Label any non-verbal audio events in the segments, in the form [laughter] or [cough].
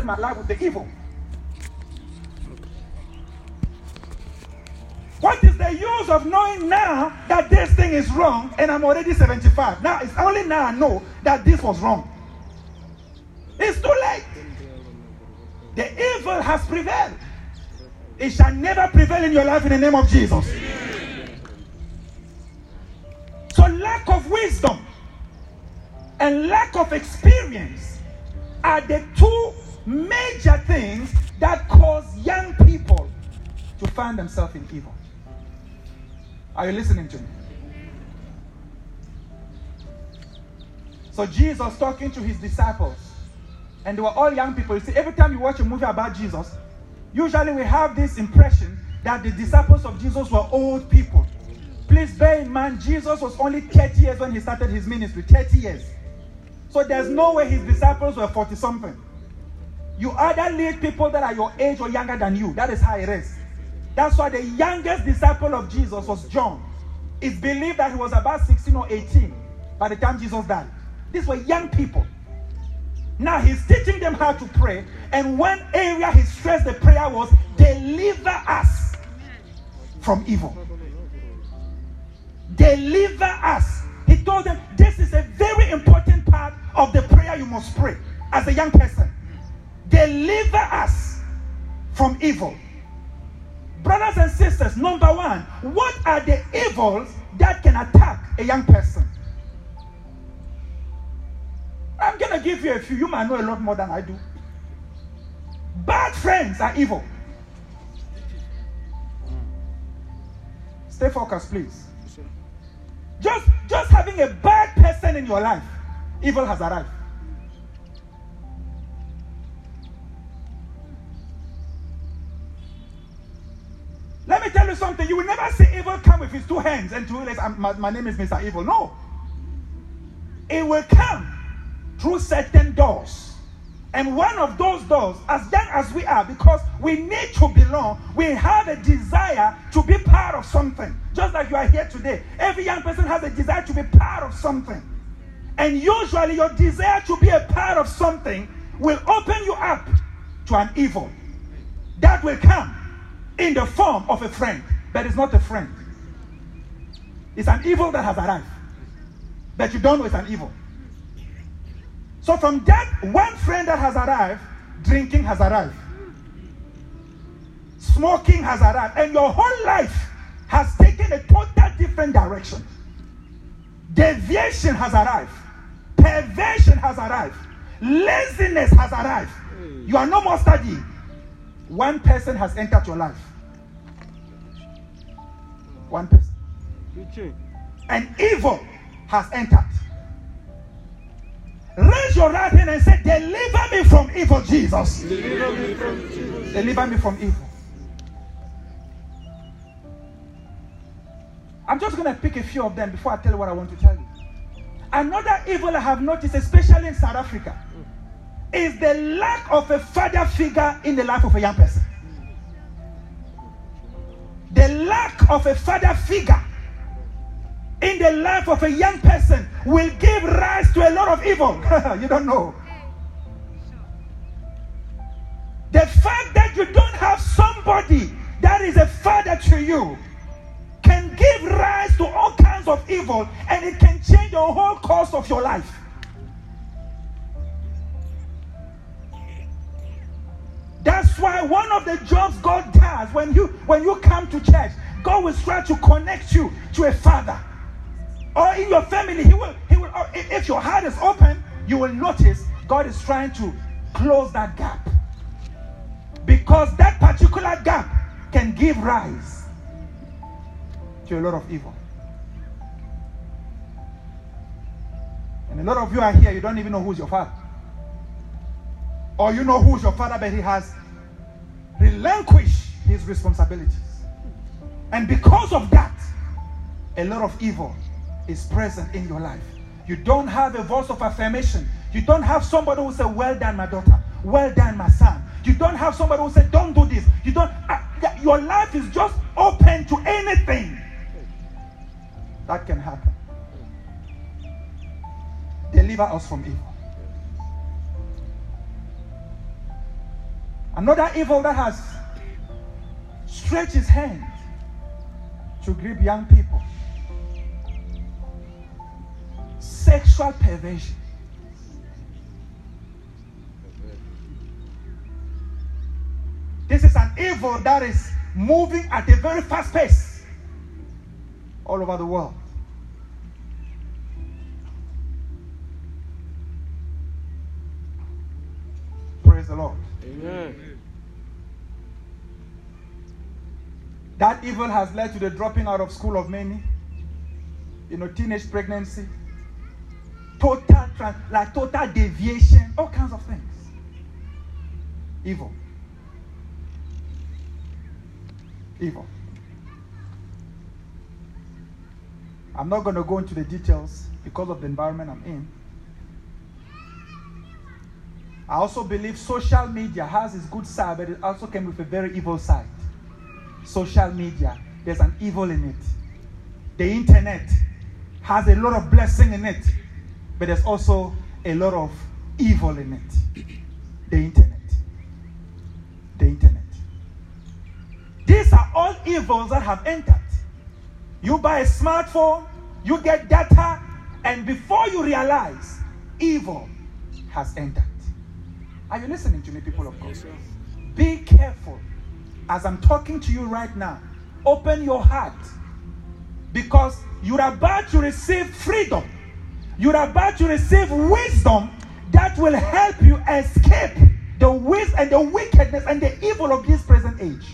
my life with the evil. What is the use of knowing now that this thing is wrong and I'm already 75? Now it's only now I know that this was wrong. It's too late. The evil has prevailed. It shall never prevail in your life in the name of Jesus. So, lack of wisdom and lack of experience are the two major things that cause young people to find themselves in evil. Are you listening to me? So Jesus talking to his disciples, and they were all young people. You see, every time you watch a movie about Jesus, usually we have this impression that the disciples of Jesus were old people. Please bear in mind, Jesus was only 30 years when he started his ministry. 30 years. So there's no way his disciples were 40 something. You either lead people that are your age or younger than you. That is how it is. That's why the youngest disciple of Jesus was John. It's believed that he was about 16 or 18 by the time Jesus died. These were young people. Now he's teaching them how to pray, and one area he stressed the prayer was deliver us from evil. Deliver us. He told them this is a very important part of the prayer you must pray as a young person. Deliver us from evil. Brothers and sisters, number one, what are the evils that can attack a young person? I'm going to give you a few. You might know a lot more than I do. Bad friends are evil. Stay focused, please. Just, just having a bad person in your life, evil has arrived. Let me tell you something. You will never see evil come with his two hands and two legs. My, my name is Mr. Evil. No. It will come through certain doors. And one of those doors, as young as we are, because we need to belong, we have a desire to be part of something. Just like you are here today. Every young person has a desire to be part of something. And usually, your desire to be a part of something will open you up to an evil that will come in the form of a friend, but it's not a friend. It's an evil that has arrived, but you don't know it's an evil. So, from that one friend that has arrived, drinking has arrived, smoking has arrived, and your whole life has taken a total different direction. Deviation has arrived, perversion has arrived, laziness has arrived. You are no more studying. One person has entered your life. One person. And evil has entered. Raise your right hand and say, Deliver me from evil, Jesus. Deliver me from Jesus. Deliver me from evil. I'm just going to pick a few of them before I tell you what I want to tell you. Another evil I have noticed, especially in South Africa, is the lack of a father figure in the life of a young person. The lack of a father figure in the life of a young person will give rise to a lot of evil. [laughs] you don't know. The fact that you don't have somebody that is a father to you can give rise to all kinds of evil and it can change the whole course of your life. That's why one of the jobs God does when you when you come to church, God will try to connect you to a father. Or in your family, He will, He will if your heart is open, you will notice God is trying to close that gap. Because that particular gap can give rise to a lot of evil. And a lot of you are here, you don't even know who's your father. Or you know who's your father, but he has relinquished his responsibilities. And because of that, a lot of evil is present in your life. You don't have a voice of affirmation. You don't have somebody who say, Well done, my daughter. Well done, my son. You don't have somebody who say, Don't do this. You don't. Uh, your life is just open to anything that can happen. Deliver us from evil. Another evil that has stretched his hand to grip young people. Sexual perversion. This is an evil that is moving at a very fast pace all over the world. Praise the Lord. Amen. That evil has led to the dropping out of school of many. You know, teenage pregnancy, total trans, like total deviation, all kinds of things. Evil. Evil. I'm not going to go into the details because of the environment I'm in. I also believe social media has its good side, but it also came with a very evil side. Social media, there's an evil in it. The internet has a lot of blessing in it, but there's also a lot of evil in it. The internet. The internet. These are all evils that have entered. You buy a smartphone, you get data, and before you realize, evil has entered. Are you listening to me, people of God? Be careful. As I'm talking to you right now, open your heart because you're about to receive freedom. You're about to receive wisdom that will help you escape the ways and the wickedness and the evil of this present age.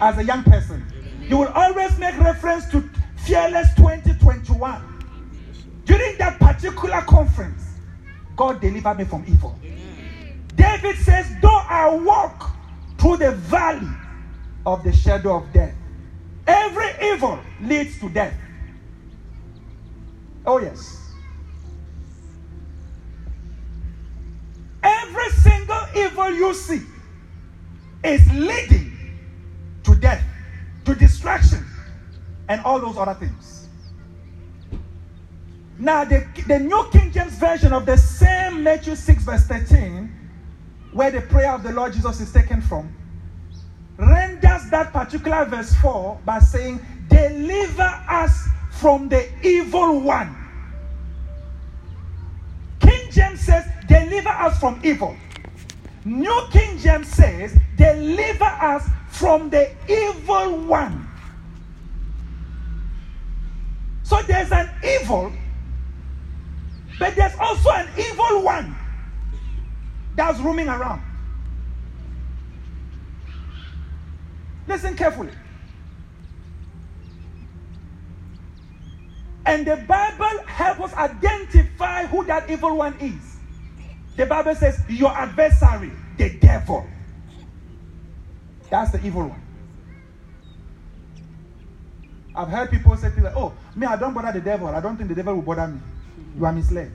As a young person, you will always make reference to Fearless 2021. During that particular conference, God delivered me from evil. David says, Though I walk through the valley of the shadow of death, every evil leads to death. Oh, yes. Every single evil you see is leading to death, to destruction, and all those other things. Now, the, the New King James Version of the same Matthew 6, verse 13 where the prayer of the Lord Jesus is taken from, renders that particular verse 4 by saying, Deliver us from the evil one. King James says, Deliver us from evil. New King James says, Deliver us from the evil one. So there's an evil, but there's also an evil one that's roaming around. Listen carefully. And the Bible helps us identify who that evil one is. The Bible says, Your adversary, the devil. That's the evil one. I've heard people say things like, Oh, me, I don't bother the devil. I don't think the devil will bother me. You are misled.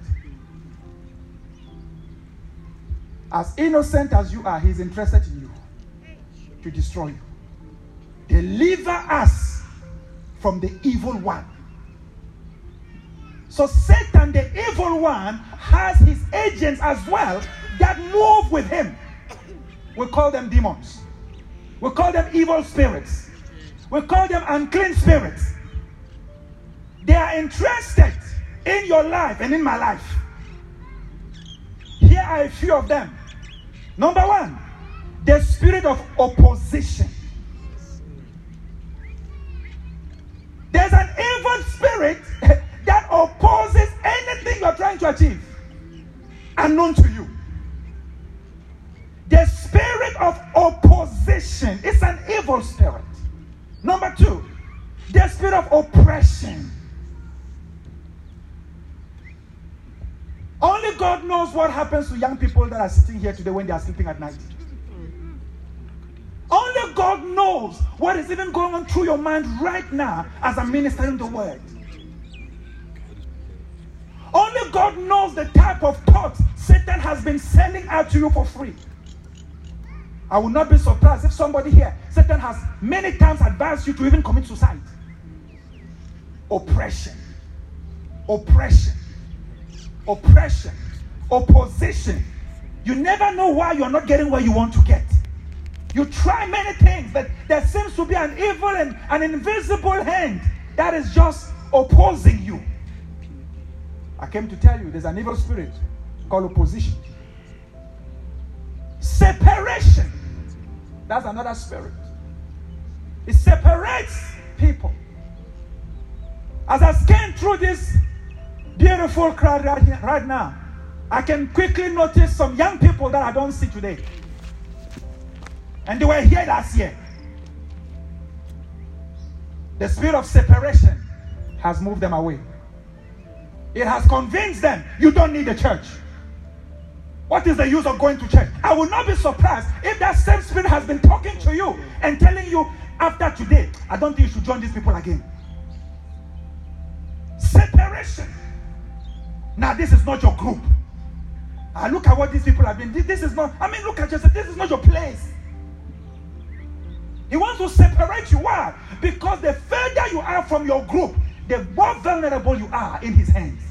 As innocent as you are, he's interested in you to destroy you. Deliver us from the evil one. So, Satan, the evil one, has his agents as well that move with him. We call them demons, we call them evil spirits, we call them unclean spirits. They are interested in your life and in my life. Here are a few of them. Number one, the spirit of opposition. There's an evil spirit [laughs] that opposes anything you're trying to achieve, unknown to you. The spirit of opposition is an evil spirit. Number two, the spirit of oppression. Only God knows what happens to young people that are sitting here today when they are sleeping at night. Only God knows what is even going on through your mind right now as I'm ministering the word. Only God knows the type of thoughts Satan has been sending out to you for free. I will not be surprised if somebody here, Satan has many times advised you to even commit suicide. Oppression. Oppression oppression, opposition. You never know why you're not getting where you want to get. You try many things, but there seems to be an evil and an invisible hand that is just opposing you. I came to tell you there's an evil spirit called opposition. Separation. That's another spirit. It separates people. As I scan through this beautiful crowd right, here, right now, I can quickly notice some young people that I don't see today. And they were here last year. The spirit of separation has moved them away. It has convinced them you don't need the church. What is the use of going to church? I will not be surprised if that same spirit has been talking to you and telling you after today, I don't think you should join these people again. Separation. Now, this is not your group. I look at what these people have been. This is not, I mean, look at yourself. This is not your place. He wants to separate you. Why? Because the further you are from your group, the more vulnerable you are in his hands.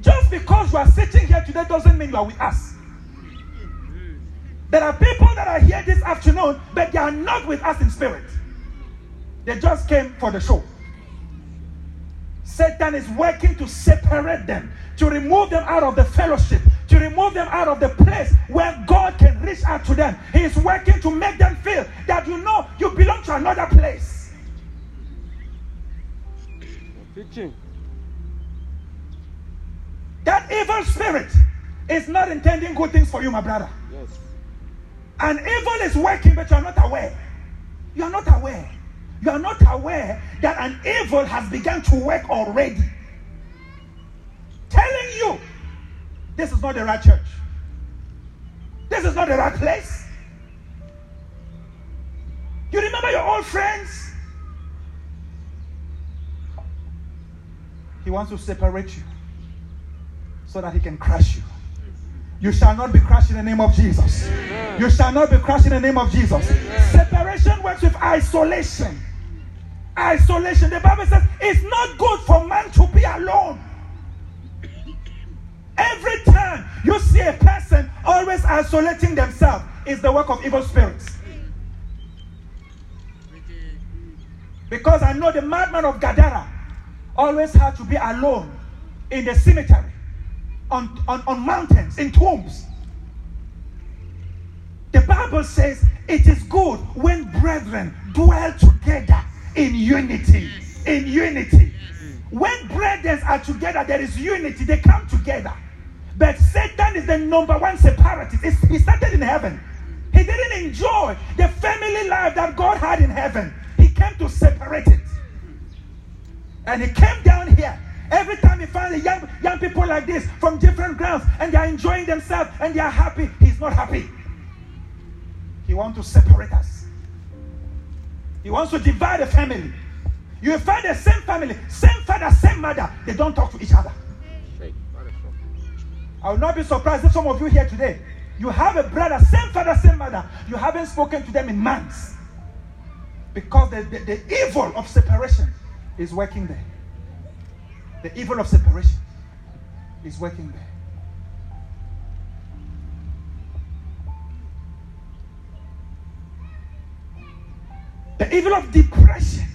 Just because you are sitting here today doesn't mean you are with us. There are people that are here this afternoon, but they are not with us in spirit. They just came for the show. Satan is working to separate them, to remove them out of the fellowship, to remove them out of the place where God can reach out to them. He is working to make them feel that you know you belong to another place. Teaching. That evil spirit is not intending good things for you, my brother. Yes. And evil is working, but you are not aware. You are not aware. You are not aware that an evil has begun to work already. Telling you this is not the right church. This is not the right place. You remember your old friends? He wants to separate you so that he can crush you. You shall not be crushed in the name of Jesus. You shall not be crushed in the name of Jesus. Separation works with isolation. Isolation. The Bible says it's not good for man to be alone. Every time you see a person always isolating themselves, is the work of evil spirits. Because I know the madman of Gadara always had to be alone in the cemetery, on, on, on mountains, in tombs. The Bible says it is good when brethren dwell together in unity. In unity. Mm. When brethren are together, there is unity. They come together. But Satan is the number one separatist. It's, he started in heaven. He didn't enjoy the family life that God had in heaven. He came to separate it. And he came down here. Every time he finds young, young people like this from different grounds and they are enjoying themselves and they are happy, he's not happy. He wants to separate us. He wants to divide the family. You find the same family, same father, same mother. They don't talk to each other. I will not be surprised if some of you here today, you have a brother, same father, same mother. You haven't spoken to them in months. Because the, the, the evil of separation is working there. The evil of separation is working there. The evil of depression.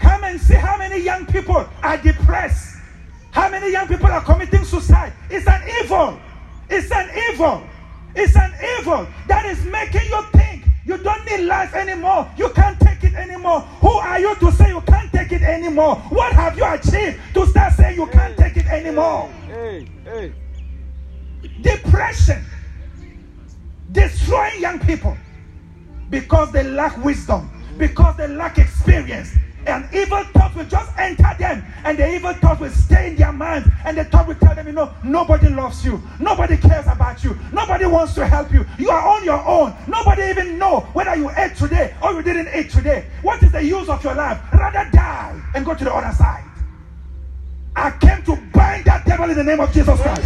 Come and see how many young people are depressed. How many young people are committing suicide? It's an evil. It's an evil. It's an evil that is making you think you don't need life anymore. You can't take it anymore. Who are you to say you can't take it anymore? What have you achieved to start saying you can't take it anymore? Hey, hey. Depression. Destroying young people because they lack wisdom, because they lack experience, and evil thoughts will just enter them, and the evil thoughts will stay in their minds, and the thought will tell them, you know, nobody loves you, nobody cares about you, nobody wants to help you. You are on your own. Nobody even know whether you ate today or you didn't eat today. What is the use of your life? Rather die and go to the other side. I came to bind that devil in the name of Jesus Christ.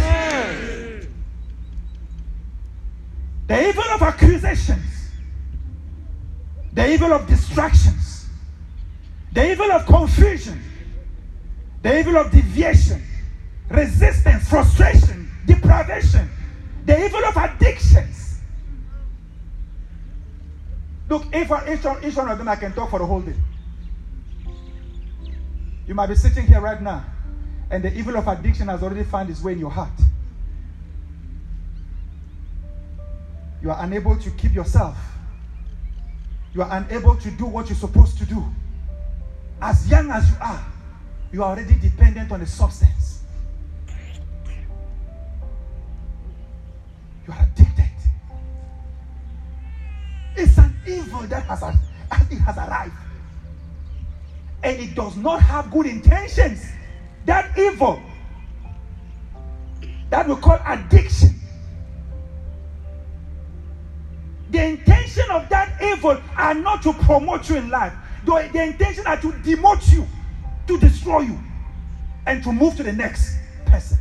The evil of accusations, the evil of distractions the evil of confusion, the evil of deviation, resistance, frustration, deprivation, the evil of addictions. Look, each one, each one, each one of them I can talk for the whole day. You might be sitting here right now, and the evil of addiction has already found its way in your heart. You are unable to keep yourself. You are unable to do what you're supposed to do. As young as you are, you are already dependent on a substance. You are addicted. It's an evil that has, it has arrived. And it does not have good intentions. That evil, that we call addiction, the intention of that evil are not to promote you in life. The, the intention are to demote you, to destroy you, and to move to the next person.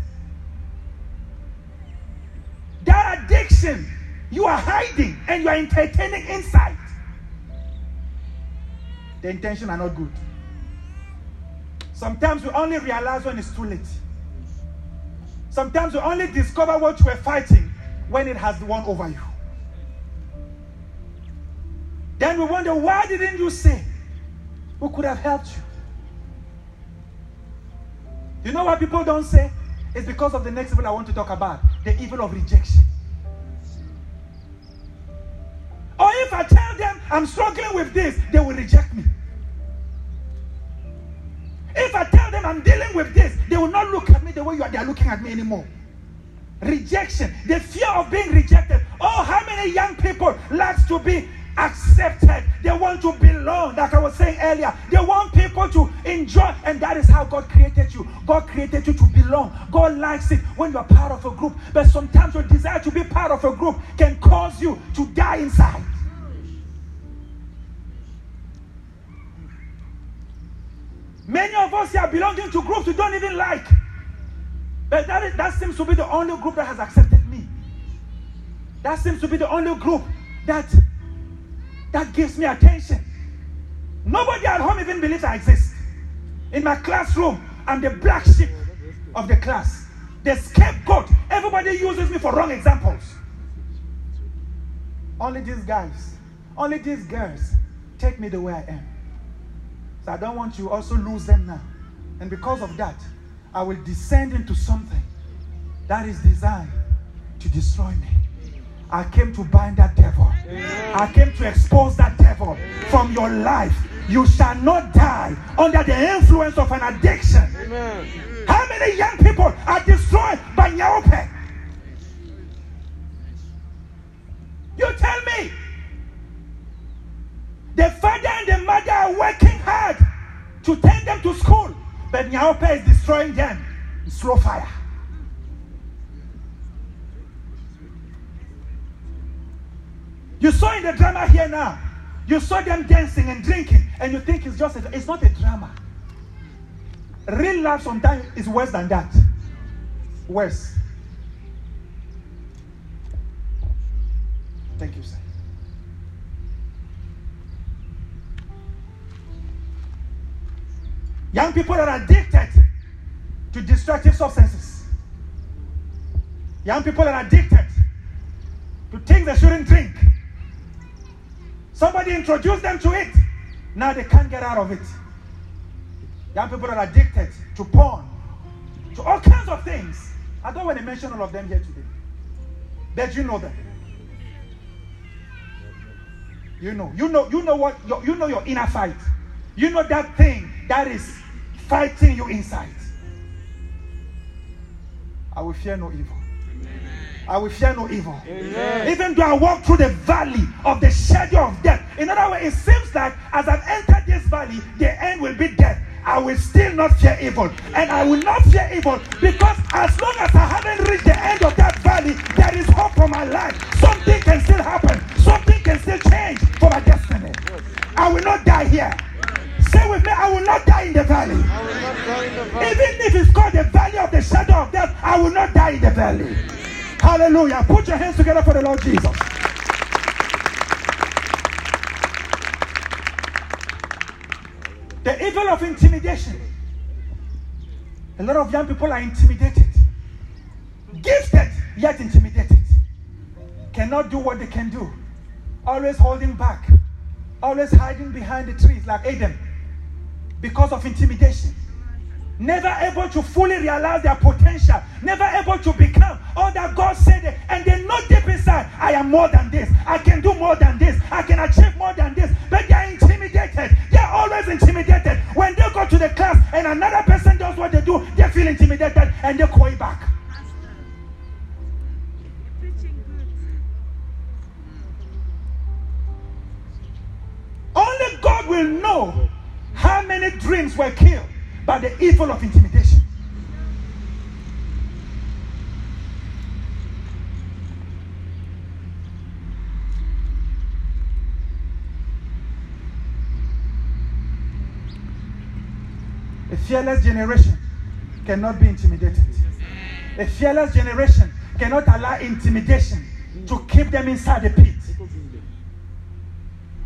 That addiction you are hiding and you are entertaining inside. The intention are not good. Sometimes we only realize when it's too late. Sometimes we only discover what you were fighting when it has won over you. Then we wonder, why didn't you say? Who could have helped you? You know what people don't say? It's because of the next evil I want to talk about the evil of rejection. Or if I tell them I'm struggling with this, they will reject me. If I tell them I'm dealing with this, they will not look at me the way you are, they are looking at me anymore. Rejection, the fear of being rejected. Oh, how many young people likes to be accepted. They want to belong, like I was saying earlier. They want people to enjoy, and that is how God created you. God created you to belong. God likes it when you are part of a group. But sometimes your desire to be part of a group can cause you to die inside. Many of us are belonging to groups we don't even like. But that, is, that seems to be the only group that has accepted me. That seems to be the only group that that gives me attention. Nobody at home even believes I exist. In my classroom, I'm the black sheep of the class, the scapegoat. Everybody uses me for wrong examples. Only these guys, only these girls take me the way I am. So I don't want you also lose them now. And because of that, I will descend into something that is designed to destroy me. I came to bind that devil. Amen. I came to expose that devil from your life. You shall not die under the influence of an addiction. Amen. How many young people are destroyed by nyaope? You tell me. The father and the mother are working hard to take them to school, but nyaope is destroying them. In slow fire. You saw in the drama here now. You saw them dancing and drinking, and you think it's just a, it's not a drama. Real life sometimes is worse than that. Worse. Thank you, sir. Young people are addicted to destructive substances. Young people are addicted to things they shouldn't drink. Somebody introduced them to it. Now they can't get out of it. Young people are addicted to porn, to all kinds of things. I don't want to mention all of them here today. But you know them. You know, you know, you know what your, you know your inner fight. You know that thing that is fighting you inside. I will fear no evil. I will fear no evil. Amen. Even though I walk through the valley of the shadow of death. In other words, it seems like as I've entered this valley, the end will be death. I will still not fear evil. And I will not fear evil because as long as I haven't reached the end of that valley, there is hope for my life. Something can still happen. Something can still change for my destiny. I will not die here. Say with me, I will not die in the valley. Even if it's called the valley of the shadow of death, I will not die in the valley. Hallelujah. Put your hands together for the Lord Jesus. The evil of intimidation. A lot of young people are intimidated. Gifted, yet intimidated. Cannot do what they can do. Always holding back. always hiding behind the trees like Adam because of intimidation. Never able to fully realize their potential, never able to become all that God said, and they know deep inside, I am more than this, I can do more than this, I can achieve more than this, but they are intimidated. They are always intimidated. When they go to the class and another person does what they do, they feel intimidated and they call it back. Only God will know how many dreams were killed by the evil of intimidation. A fearless generation cannot be intimidated. A fearless generation cannot allow intimidation to keep them inside the pit.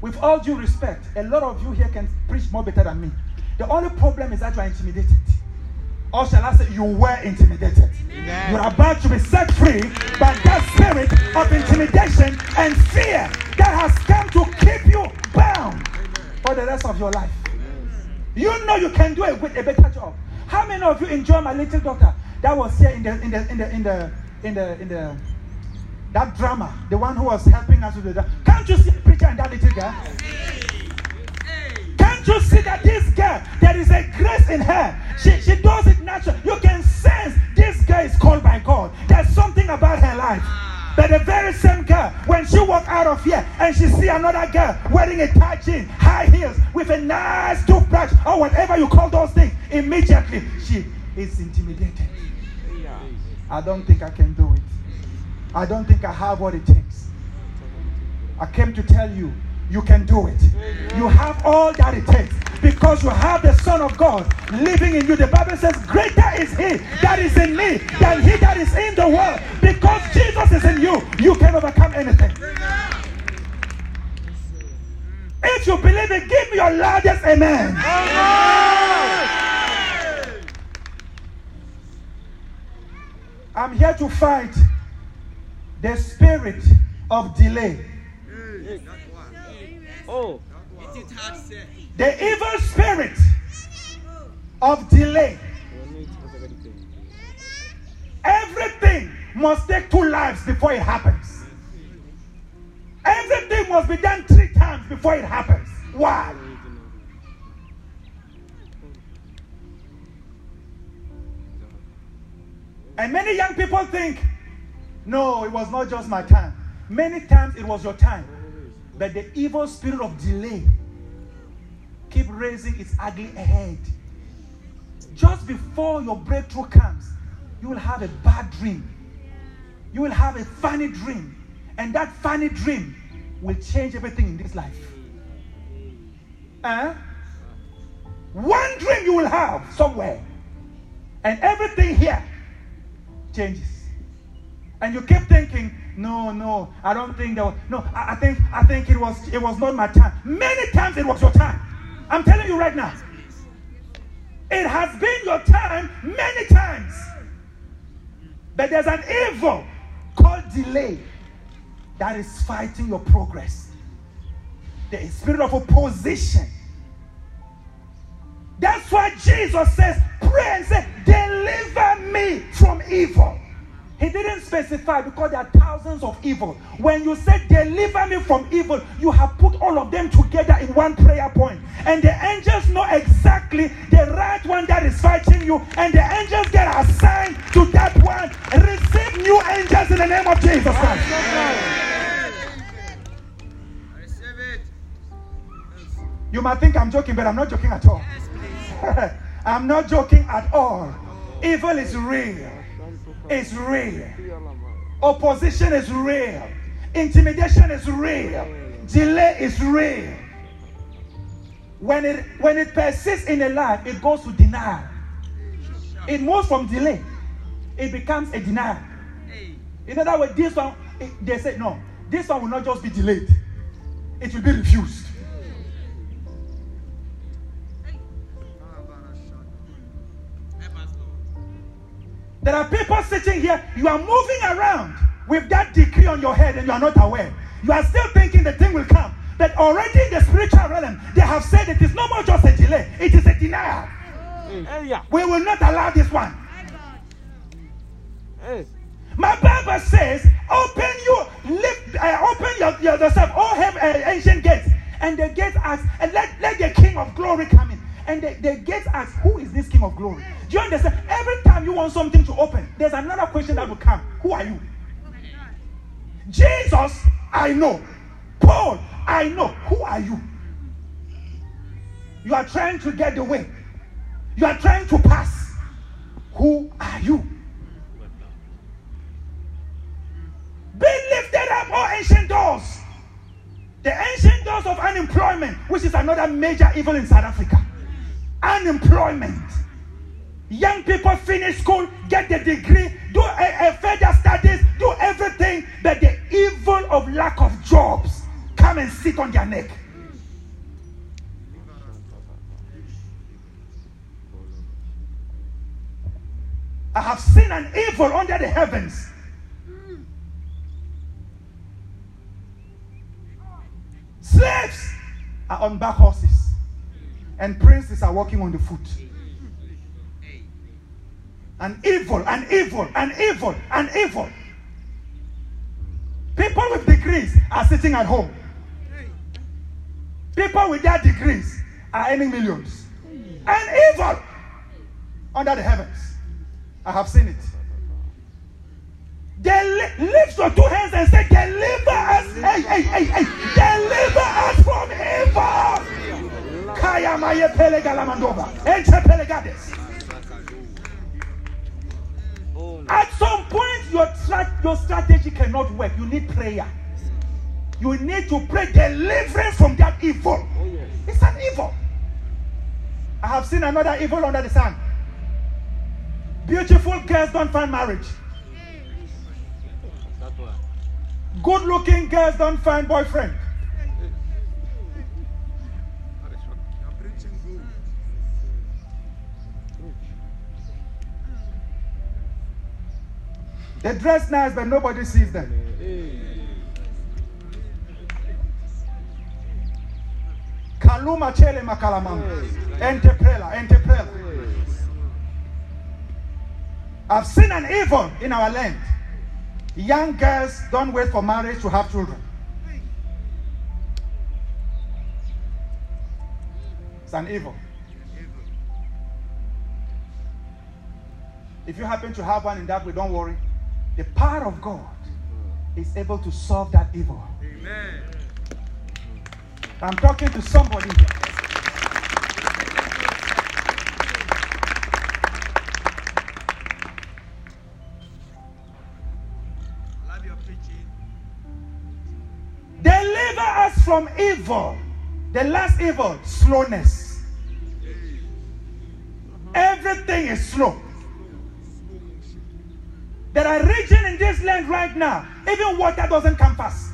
With all due respect, a lot of you here can preach more better than me. The only problem is that you are intimidated. Or shall I say, you were intimidated. Amen. You are about to be set free by that spirit of intimidation and fear that has come to keep you bound for the rest of your life. You know you can do a, a better job. How many of you enjoy my little daughter that was here in the in the in the in the in the in the that drama, the one who was helping us with the Can't you see the preacher and that little girl? Can't you see that this girl, there is a grace in her? She, she does it naturally. You can sense this girl is called by God. There's something about her life. But the very same girl, when she walk out of here and she see another girl wearing a tight jean, high heels, with a nice toothbrush, or whatever you call those things, immediately she is intimidated. I don't think I can do it. I don't think I have what it takes. I came to tell you, you can do it. You have all that it takes because you have the Son of God living in you. The Bible says, Greater is He that is in me than He that is in the world. Because Jesus is in you, you can overcome anything. If you believe it, give me your loudest amen. I'm here to fight the spirit of delay. Oh. The evil spirit of delay. Everything must take two lives before it happens. Everything must be done three times before it happens. Why? And many young people think no, it was not just my time. Many times it was your time. But the evil spirit of delay keep raising its ugly head. Just before your breakthrough comes, you will have a bad dream. You will have a funny dream. And that funny dream will change everything in this life. Uh, one dream you will have somewhere. And everything here changes and you keep thinking, no, no, I don't think that was, no, I, I, think, I think it was, it was not my time. Many times it was your time. I'm telling you right now. It has been your time many times. But there's an evil called delay that is fighting your progress. The spirit of opposition. That's why Jesus says, pray and say, deliver me from evil. He didn't specify because there are thousands of evil. When you say deliver me from evil, you have put all of them together in one prayer point. And the angels know exactly the right one that is fighting you. And the angels get assigned to that one. Receive new angels in the name of Jesus Christ. You might think I'm joking, but I'm not joking at all. [laughs] I'm not joking at all. Evil is real is real. Opposition is real. Intimidation is real. Delay is real. When it when it persists in a life, it goes to denial. It moves from delay. It becomes a denial. In other words, this one, they say, no, this one will not just be delayed. It will be refused. There are people sitting here, you are moving around with that decree on your head and you are not aware. You are still thinking the thing will come. But already in the spiritual realm, they have said it is no more just a delay, it is a denial. Hey, We will not allow this one. My Bible says, open you, lift, uh, open your, your, yourself, all have uh, ancient gates. And the gates ask, and let, let the King of glory come in. And the, the gates ask, who is this King of glory? Do you understand? Every time you want something to open, there's another question that will come. Who are you? Jesus, I know. Paul, I know. Who are you? You are trying to get the way. You are trying to pass. Who are you? Be lifted up, all ancient doors. The ancient doors of unemployment, which is another major evil in South Africa. Unemployment. Young people finish school, get the degree, do a, a further studies, do everything, but the evil of lack of jobs come and sit on their neck. I have seen an evil under the heavens. Slaves are on back horses, and princes are walking on the foot. An evil, an evil, an evil, an evil. People with degrees are sitting at home. People with their degrees are earning millions. An evil under the heavens. I have seen it. They li- lift your two hands and say, Deliver us. Hey, hey, hey, hey. Deliver us from evil. Maye galamandova. Enche. At some point, your, tra- your strategy cannot work. You need prayer. You need to pray deliverance from that evil. It's an evil. I have seen another evil under the sun. Beautiful girls don't find marriage. Good looking girls don't find boyfriend. They dress nice, but nobody sees them. Kaluma chele makalamama. Enteprela, enteprela. I've seen an evil in our land. Young girls don't wait for marriage to have children. It's an evil. If you happen to have one in that way, don't worry. The power of God is able to solve that evil. Amen. I'm talking to somebody here. Love your preaching. Deliver us from evil. The last evil, slowness. Everything is slow. This land right now, even water doesn't come fast.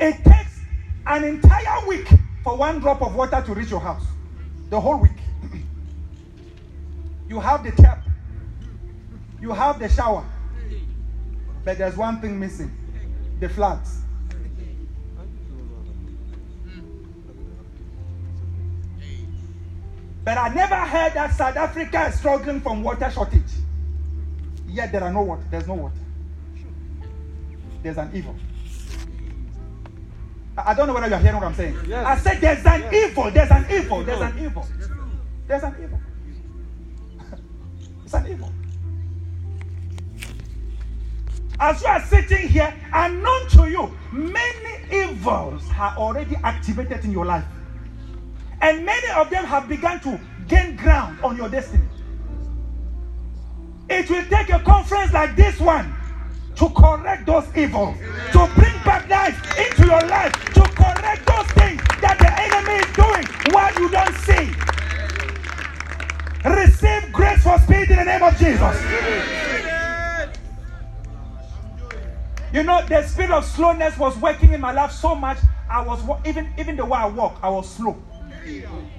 It takes an entire week for one drop of water to reach your house. The whole week. You have the tap, you have the shower, but there's one thing missing the floods. But I never heard that South Africa is struggling from water shortage. Yet there are no water. There's no water. There's an evil. I don't know whether you're hearing what I'm saying. Yes. I said there's an Yes. evil. There's an evil. There's an evil. There's an evil. it's an evil. As you are sitting here, unknown to you, many evils are already activated in your life. And many of them have begun to gain ground on your destiny. It will take a conference like this one to correct those evils, to bring back life into your life, to correct those things that the enemy is doing while you don't see. Receive grace for speed in the name of Jesus. You know, the spirit of slowness was working in my life so much. I was even even the way I walk, I was slow.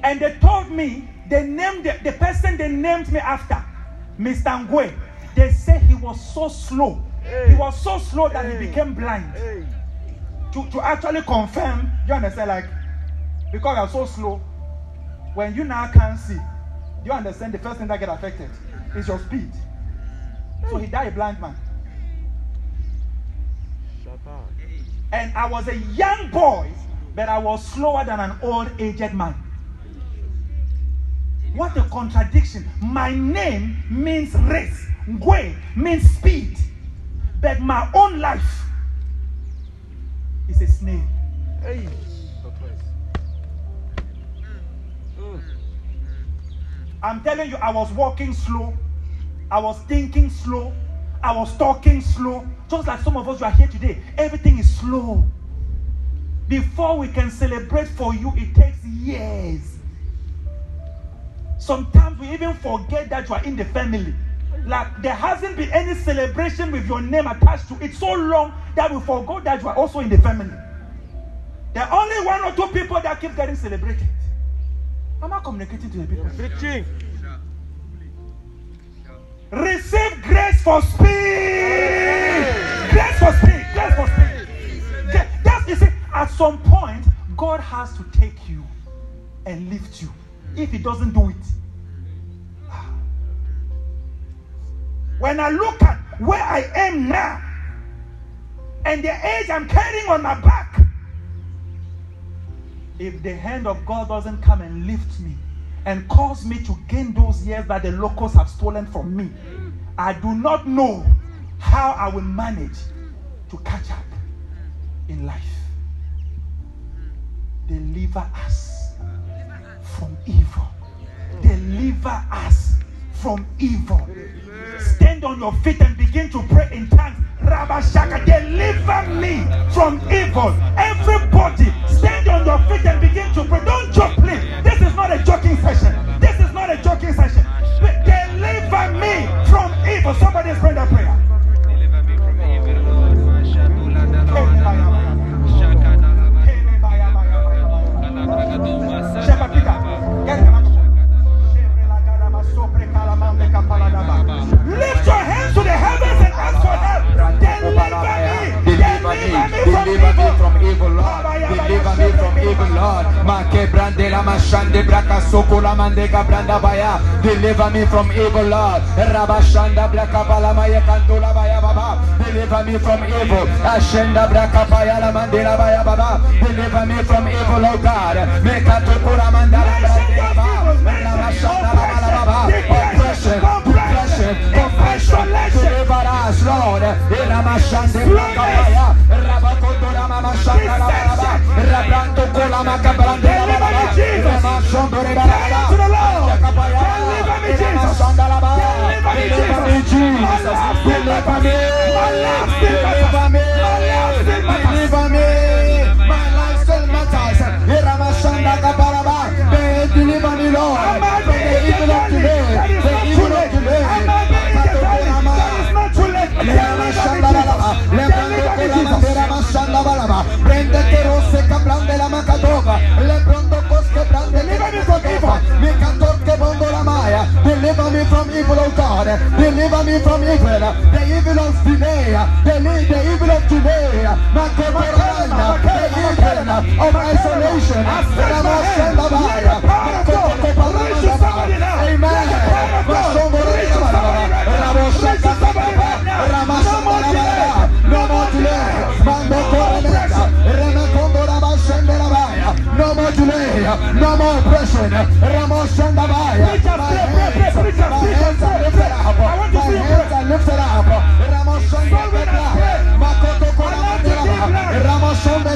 And they told me they named the, the person they named me after, Mr. Ngwe. They said he was so slow. He was so slow that he became blind. To, to actually confirm, you understand, like, because you're so slow, when you now can't see, you understand the first thing that get affected is your speed. So he died a blind man. Shut up. And I was a young boy, but I was slower than an old aged man. What a contradiction. My name means race. Ngwe means speed. But my own life is a snail. Hey. I'm telling you, I was walking slow. I was thinking slow. I was talking slow. Just like some of us who are here today. Everything is slow. Before we can celebrate for you, it takes years. Sometimes we even forget that you are in the family. Like there hasn't been any celebration with your name attached to it so long that we forgot that you are also in the family. There are only one or two people that keep getting celebrated. Am I communicating to the people? Preaching. Receive grace for speed. Grace for speed. Grace for speed. That's you see, at some point, God has to take you and lift you. If He doesn't do it, when I look at where I am now and the age I'm carrying on my back, if the hand of God doesn't come and lift me and cause me to gain those years that the locusts have stolen from me, I do not know how I will manage to catch up in life. Deliver us from evil. Deliver us from evil. Stand on your feet and begin to pray in tongues. Rabashaka, deliver me from evil. Everybody, stand on your feet and begin to pray. Don't joke, please. This is not a joking session. This is not a joking session. Deliver me from evil. Somebody is praying that prayer. Deliver me from evil. Deliver me from evil, Lord. Deliver me from evil, Lord. Ma que brande la mashande braka soko la mande branda baya. Deliver me from evil, Lord. Rabashanda braka bala maya kanto baya baba. Deliver me from evil. Ashenda braka baya la mande la baya baba. Deliver me from evil, oh God. Me kato kura manda la baba. Rabashanda la bala baba. Oppression, depression, oppression. Deliver us, Lord. Iramashande braka baya. La mama shanda la bala baba. Rabranto kola maka brande la bala baba. Ramashondo re bala baba. Deliver me, Jesus. Deliver me, Jesus. Deliver me. Deliver me. Deliver me. My life still matters. Iramashanda kaparaba. May you Deliver me, Lord. From the evil of today. The evil of today. Prende che rosse cabrande la macatoga, le pronto brande Deliver me from evil. mi cantor che bondo la maia, deliver me from evil, oh God, deliver me from evil, the evil of the, li- the evil of delay, ma cotoranda, the evil of isolation, Ramasenda Baya, ma cotoranda, amen, delay, no more oppression, Ramosenda Baya, Preach my hands, up, my hands are lifted up, I want to my hands are lifted up, Ramosenda Baya, Makoto Koramandela, Ramosonda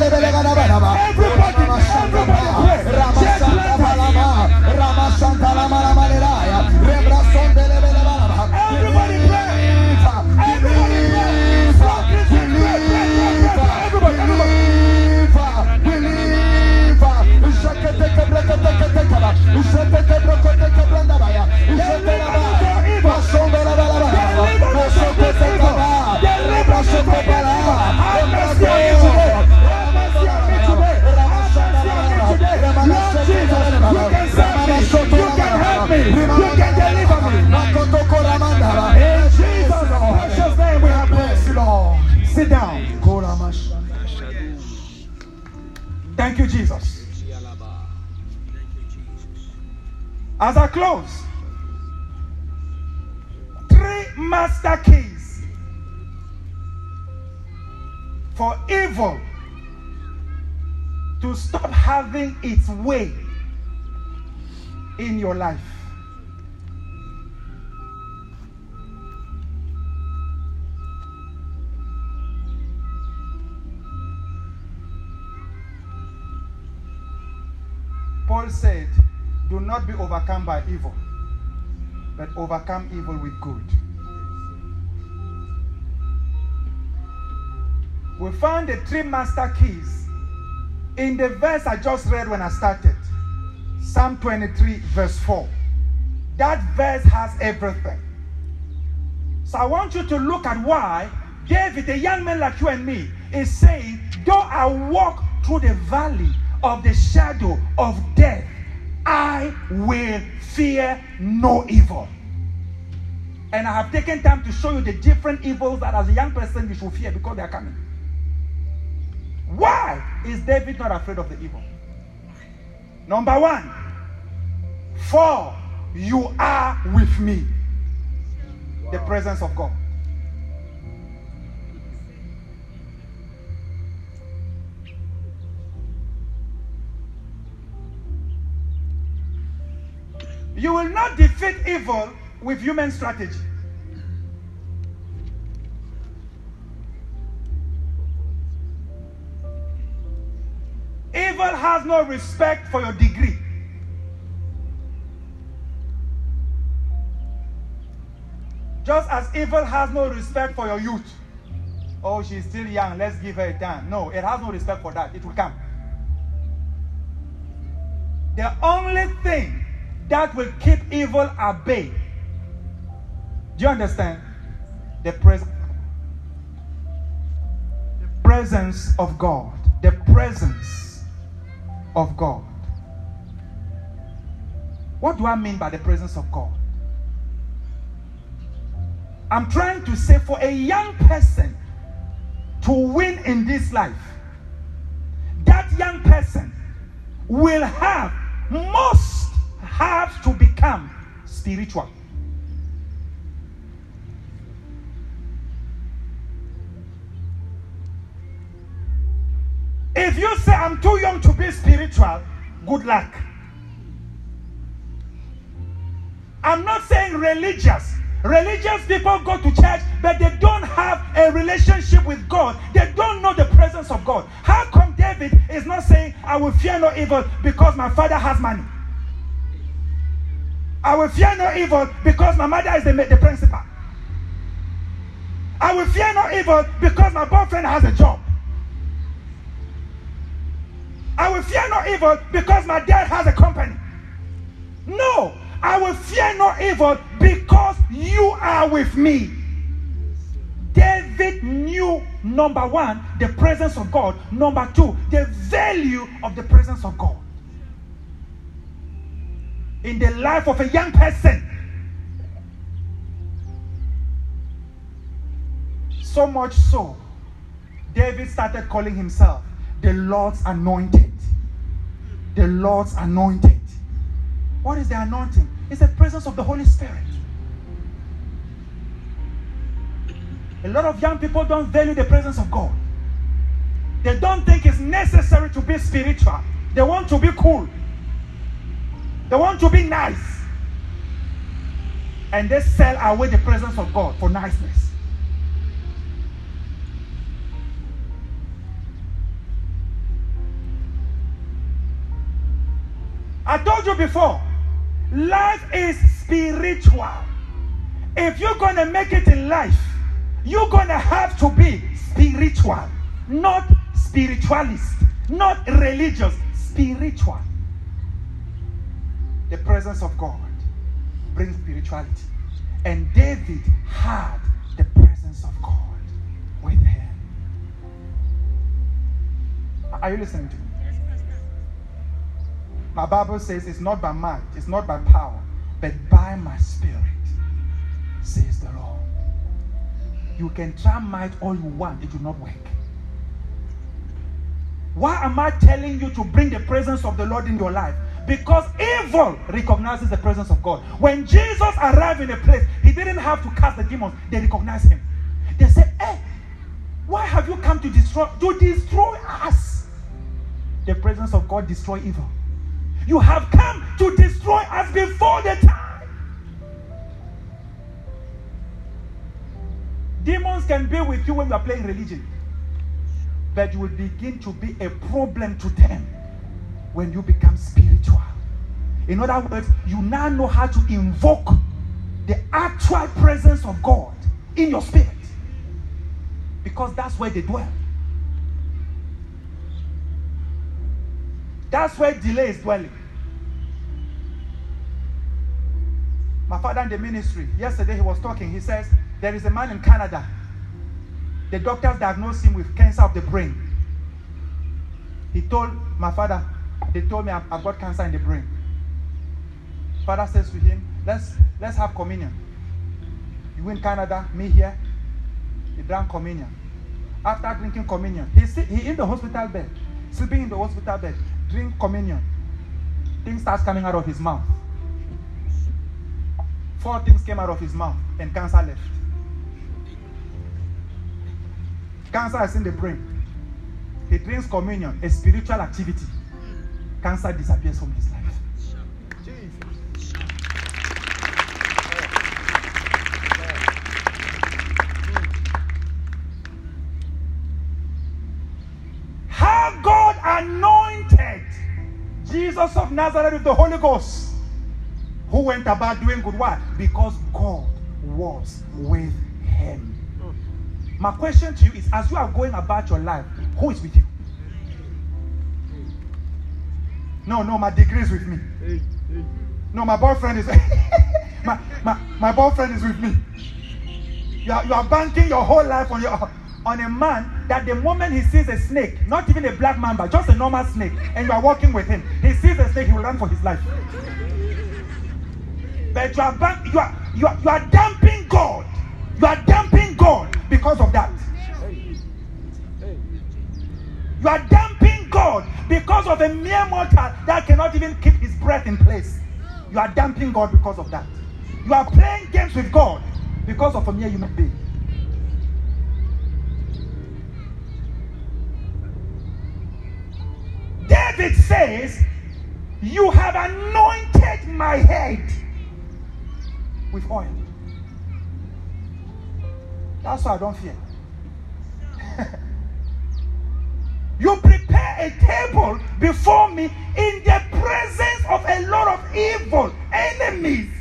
overcome evil with good. We found the three master keys in the verse I just read when I started Psalm 23, verse 4. That verse has everything. So I want you to look at why David, a young man like you and me, is saying, Though I walk through the valley of the shadow of death, I will fear no evil. And I have taken time to show you the different evils that as a young person you should fear because they are coming. Why is David not afraid of the evil? Number one, for you are with me. The presence of God. You will not defeat evil with human strategy. Evil has no respect for your degree. Just as evil has no respect for your youth. Oh, she's still young, let's give her a time. No, it has no respect for that. It will come. The only thing that will keep evil at bay. Do you understand? The presence the presence of God. The presence of God. What do I mean by the presence of God? I'm trying to say for a young person to win in this life, that young person will have must have to become spiritual. If you say I'm too young to be spiritual, good luck. I'm not saying religious. Religious people go to church, but they don't have a relationship with God. They don't know the presence of God. How come David is not saying, I will fear no evil because my father has money? I will fear no evil because my mother is the, the principal. I will fear no evil because my boyfriend has a job. I will fear no evil because my dad has a company. No, I will fear no evil because you are with me. David knew number one, the presence of God. Number two, the value of the presence of God in the life of a young person. So much so, David started calling himself the Lord's anointed. The Lord's anointed. What is the anointing? It's the presence of the Holy Spirit. A lot of young people don't value the presence of God. They don't think it's necessary to be spiritual. They want to be cool. They want to be nice. And they sell away the presence of God for niceness. I told you before, life is spiritual. If you're going to make it in life, you're going to have to be spiritual, not spiritualist, not religious, spiritual. The presence of God brings spirituality. And David had the presence of God with him. Are you listening to me? My Bible says it's not by might, it's not by power, but by my spirit, says the Lord. You can try might all you want, it will not work. Why am I telling you to bring the presence of the Lord in your life? Because evil recognizes the presence of God. When Jesus arrived in a place, he didn't have to cast the demons, they recognized him. They said, Hey, why have you come to destroy to destroy us? The presence of God destroy evil. You have come to destroy us before the time. Demons can be with you when you are playing religion, but you will begin to be a problem to them when you become spiritual. In other words, you now know how to invoke the actual presence of God in your spirit because that's where they dwell. That's where delay is dwelling. My father in the ministry, yesterday he was talking. He says, There is a man in Canada. The doctors diagnosed him with cancer of the brain. He told my father, They told me I've, got cancer in the brain. Father says to him, Let's let's have communion. You in Canada, me here. He drank communion. After drinking communion, he, sit, he in the hospital bed, sleeping in the hospital bed, drink communion. Things starts coming out of his mouth. Four things came out of his mouth, and cancer left. Cancer is in the brain. He drinks communion, a spiritual activity. Cancer disappears from his life. Of Nazareth with the Holy Ghost, who went about doing good work because God was with him. My question to you is as you are going about your life, who is with you? No, no, my degree is with me. No, my boyfriend is [laughs] my, my, my boyfriend is with me. You are, you are banking your whole life on your on a man that the moment he sees a snake, not even a black mamba, just a normal snake, and you are walking with him, he sees a snake, he will run for his life. But you are you are you are, you are dumping God. You are dumping God because of that. You are dumping God because of a mere mortal that cannot even keep his breath in place. You are dumping God because of that. You are playing games with God because of a mere human being. David says, You have anointed my head with oil. That's why I don't fear. [laughs] You prepare a table before me in the presence of a lot of evil enemies.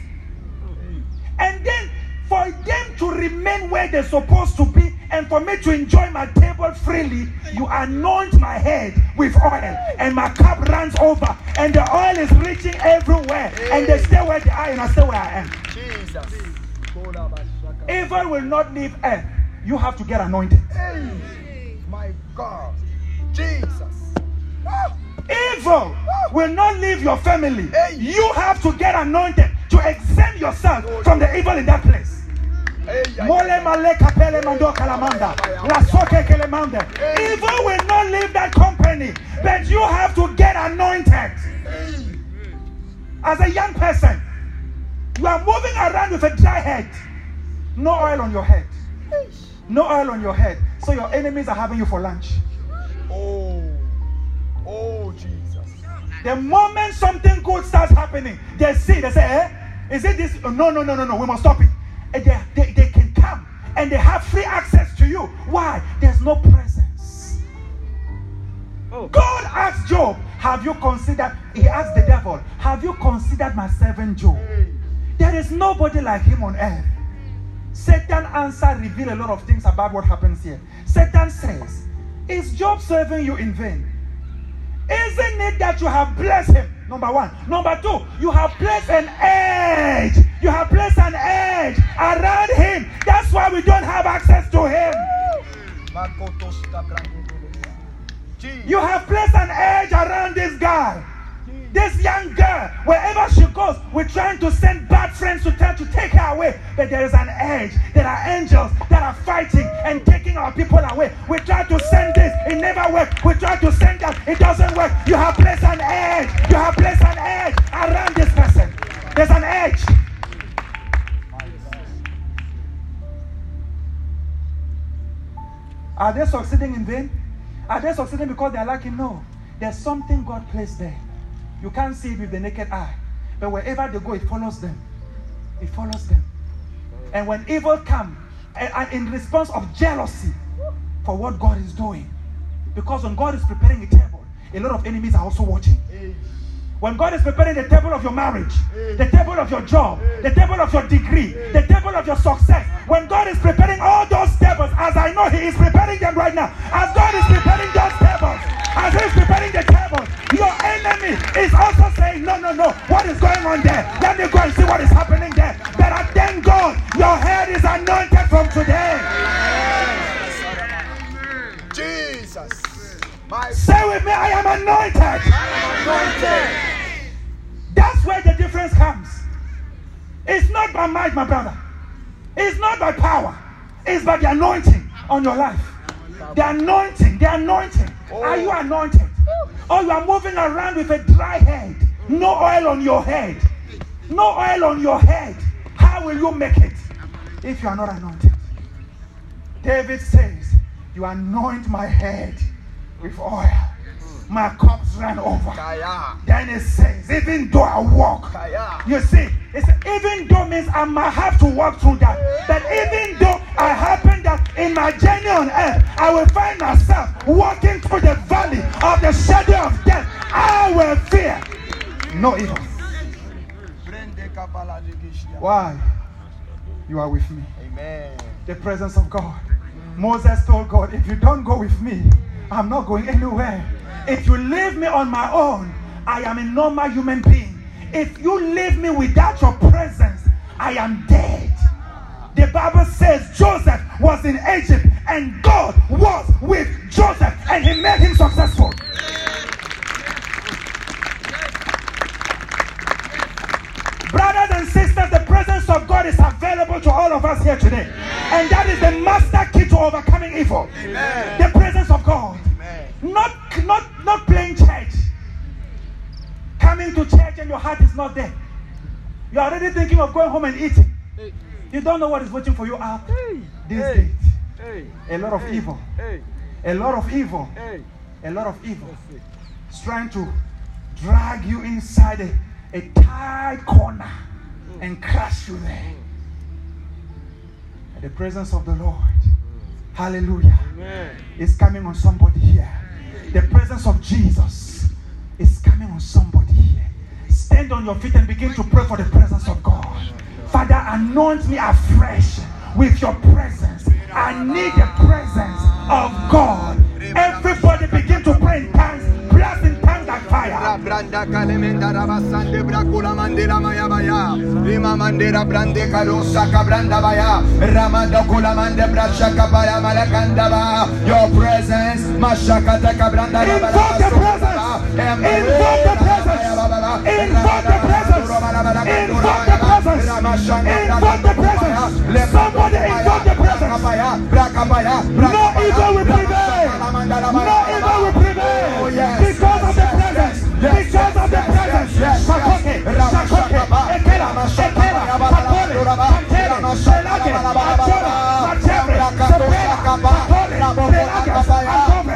And then for them to remain where they're supposed to be and for me to enjoy my table freely, you anoint my head with oil and my cup runs over and the oil is reaching everywhere and they stay where they are and I stay where I am. Jesus. Evil will not leave earth. You have to get anointed. Hey, my God. Jesus. Evil will not leave your family. Hey. You have to get anointed to exempt yourself from the evil in that place. Mole ay, ay. male kapele mando kalamanda. La soke kelemande. Evil will not leave that company, but you have to get anointed. As a young person, you are moving around with a dry head, no oil on your head, no oil on your head. So your enemies are having you for lunch. Oh. Oh, Jesus. The moment something good starts happening, they see, they say, eh? Is it this? No, no, no, no, no, we must stop it. And they, they, they can come and they have free access to you. Why? There's no presence. Oh. God asked Job, Have you considered? He asked the devil, Have you considered my servant Job? Mm. There is nobody like him on earth. Satan answered, reveal a lot of things about what happens here. Satan says, Is Job serving you in vain? Isn't it that you have blessed him? Number one. Number two, you have placed an edge. You have placed an edge around him. That's why we don't have access to him. You have placed an edge around this guy. This young girl, wherever she goes, we're trying to send bad friends to try to take her away. But there is an edge. There are angels that are fighting and taking our people away. We try to send this, it never works. We try to send that, it doesn't work. You have placed an edge. You have placed an edge around this person. There's an edge. Are they succeeding in vain? Are they succeeding because they are lacking? No. There's something God placed there. You can't see it with the naked eye. But wherever they go, it follows them. It follows them. And when evil comes, and, eh, and in response of jealousy for what God is doing, because when God is preparing a table, a lot of enemies are also watching. When God is preparing the table of your marriage, the table of your job, the table of your degree, the table of your success, when God is preparing all those tables, as I know He is preparing them right now, as God is preparing those tables, as He is preparing the tables, your enemy is also saying, No, no, no, what is going on there? Let me go and see what is happening there. But I thank God your head is anointed from today. Jesus. My Say with me, I am anointed. anointed. That's where the difference comes. It's not by might, my brother. It's not by power. It's by the anointing on your life. The anointing, the anointing. Oh. Are you anointed? Or you are moving around with a dry head, no oil on your head, no oil on your head. How will you make it if you are not anointed? David says, You anoint my head with oil, my cups ran over. Then it says, even though I walk, you see, it's even though means I might have to walk through that. But even though I happen that in my journey on earth, I will find myself walking through the valley of the shadow of death, I will fear no evil. Brende kapala de gishia. Why? You are with me. Amen. The presence of God. Moses told God, if you don't go with me, I'm not going anywhere. If you leave me on my own, I am a normal human being. If you leave me without your presence, I am dead. The Bible says Joseph was in Egypt and God was with Joseph and he made him successful. Available to all of us here today. And that is the master key to overcoming evil. Amen. The presence of God. Amen. Not, not, not playing church. Coming to church and your heart is not there. You're already thinking of going home and eating. You don't know what is waiting for you out these Hey. A lot of evil. A lot of evil. A lot of evil. It's trying to drag you inside a, a tight corner mm. and crush you there. Mm. The presence of the Lord, hallelujah, Amen. is coming on somebody here. The presence of Jesus is coming on somebody here. Stand on your feet and begin to pray for the presence of God. Father, anoint me afresh with your presence. I need the presence of God. Everybody begin to pray fire. Branda kalemenda rabasande brakula mandera maya baya. Rima mandera brande karosa kabranda baya. Ramanda kulamande brashaka baya malakanda ba. Your presence, mashakata kabranda Invoke the presence. Invoke the presence. Invoke the presence. Invoke the presence. Invoke the presence. Somebody invoke the presence. No evil will prevail. Oh, no evil will prevail. Because of the presence. Because of the presence. Shakoke, shakoke, ekela, ekela, pakole, pantele, shelake, achora, machebre, sepela, pakole, pelage, akome.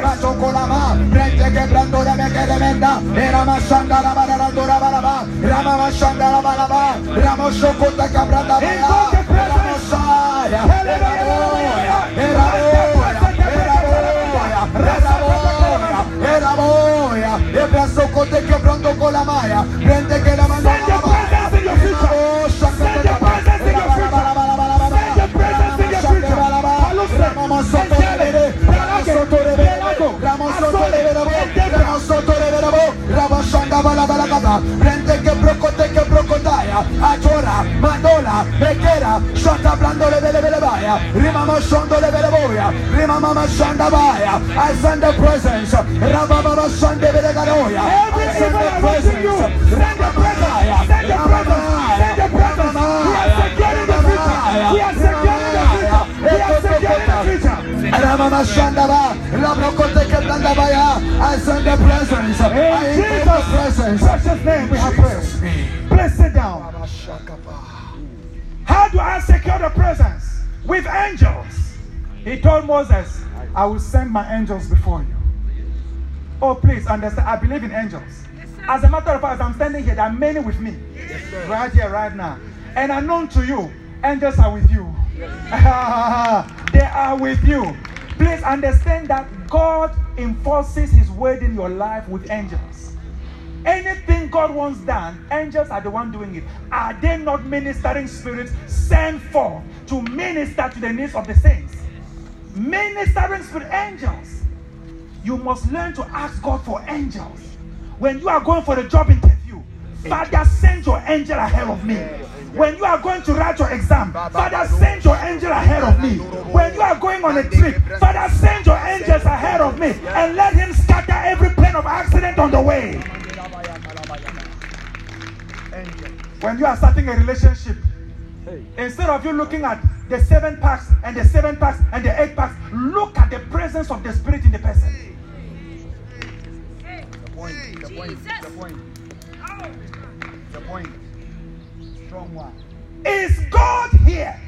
Invoke the presence. Prende che la mano Send your presence in your future. Send your presence in your future. Send your presence in your future. Entele, Pelage, Pelago, Asole, Entebra. Prende che brocote che brocotaya, Achora, Bradola, Bekera, Shanta Brandole Bele Bele Baya, Rimama Shondole Bele Boya, Rimama Shanda Baya. I send the presence. Rababa Shande Bele Garoya. Every I send the you. presence. Send the. Send the. Send the presence. We are securing the future. We are securing the future. We are securing the future. Ramama Shandaba, Rabrokote Blandabaya. I send the presence. I In the presence. precious name we have prayed. Please sit down. How do I secure the presence? With angels. He told Moses, I will send my angels before you. Oh, please understand. I believe in angels. As a matter of fact, as I'm standing here, there are many with me. Right here, right now. And unknown to you, angels are with you. [laughs] they are with you. Please understand that God enforces His word in your life with angels. Anything God wants done, angels are the one doing it. Are they not ministering spirits sent forth to minister to the needs of the saints? Ministering spirit angels. You must learn to ask God for angels. When you are going for the job interview, Father, send your angel ahead of me. When you are going to write your exam, Father, send your angel ahead of me. When you are going on a trip, Father, send your angels ahead of me and let him scatter every plane of accident on the way. When you are starting a relationship, instead of you looking at the seven packs and the seven packs and the eight packs, look at the presence of the spirit in the person. The point, the point, the point. The point. Strong one. Is God here?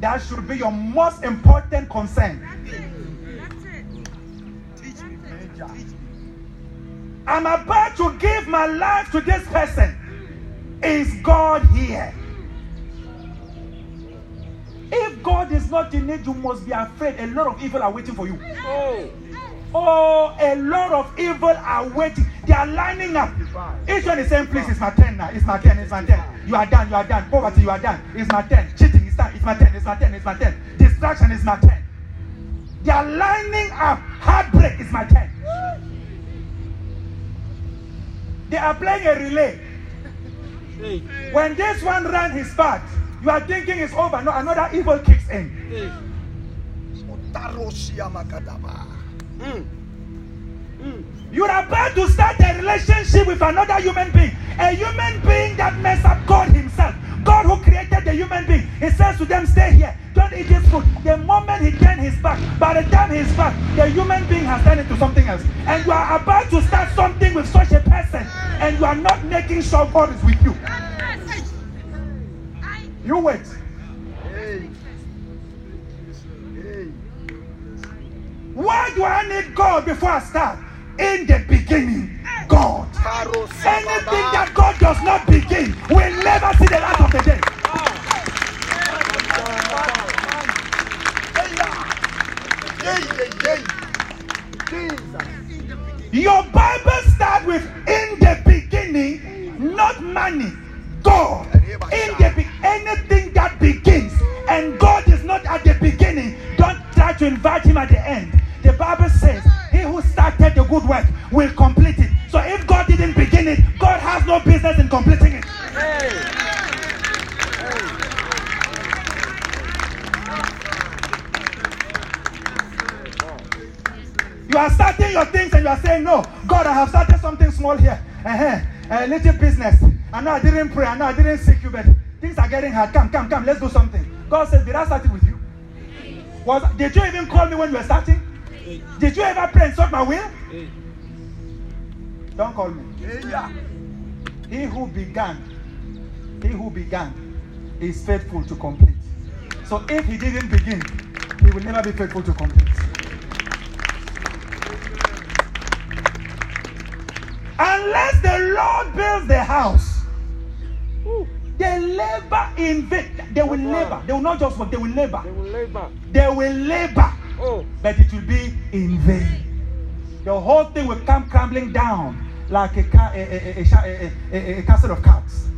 That should be your most important concern. Major. I'm about to give my life to this person. Is God here? If God is not in it, you must be afraid. A lot of evil are waiting for you. Oh, a lot of evil are waiting. They are lining up. Each one is saying, please, it's my turn now. It's my turn. It's my turn. You are done. You are done. Poverty, you are done. It's my turn. Cheating, it's done. It's my turn. It's my turn. It's my turn. Distraction is my turn. They are lining up. Heartbreak is my turn. They are playing a relay. When this one ran his part, you are thinking it's over. No, another evil kicks in. Otaroshia Makadaba. Mm. Mm. You're about to start a relationship with another human being. A human being that messed up God Himself. God who created the human being. He says to them, Stay here. Don't eat this food. The moment he turned his back, by the time he's back, the human being has turned into something else. And you are about to start something with such a person. And you are not making sure God is with you. You wait. Why do I need God before I start? In the beginning, God. Anything that God does not begin will never see the light of the day. Your Bible starts with in the beginning, not money. God. In the be- anything that begins and God is not at the beginning, don't try to invite him at the end. The Bible says, He who started the good work will complete business in completing it. You are starting your things and you are saying, No, God, I have started something small here. Uh-huh. A little business. I know I didn't pray. I know I didn't seek you, but things are getting hard. Come, come, come. Let's do something. God says, Did I start it with you? Was did you even call me when you were starting? Did you ever pray and sought my will? Don't call me. Yeah. He who began, he who began is faithful to complete. So if he didn't begin, he will never be faithful to complete. Unless the Lord builds the house, they labor in vain. They will labor. They will not just work, they will labor. They will labor. They will labor, Oh, but it will be in vain. The whole thing will come crumbling down like a, ca- a, a, a, a, a, a castle of cards.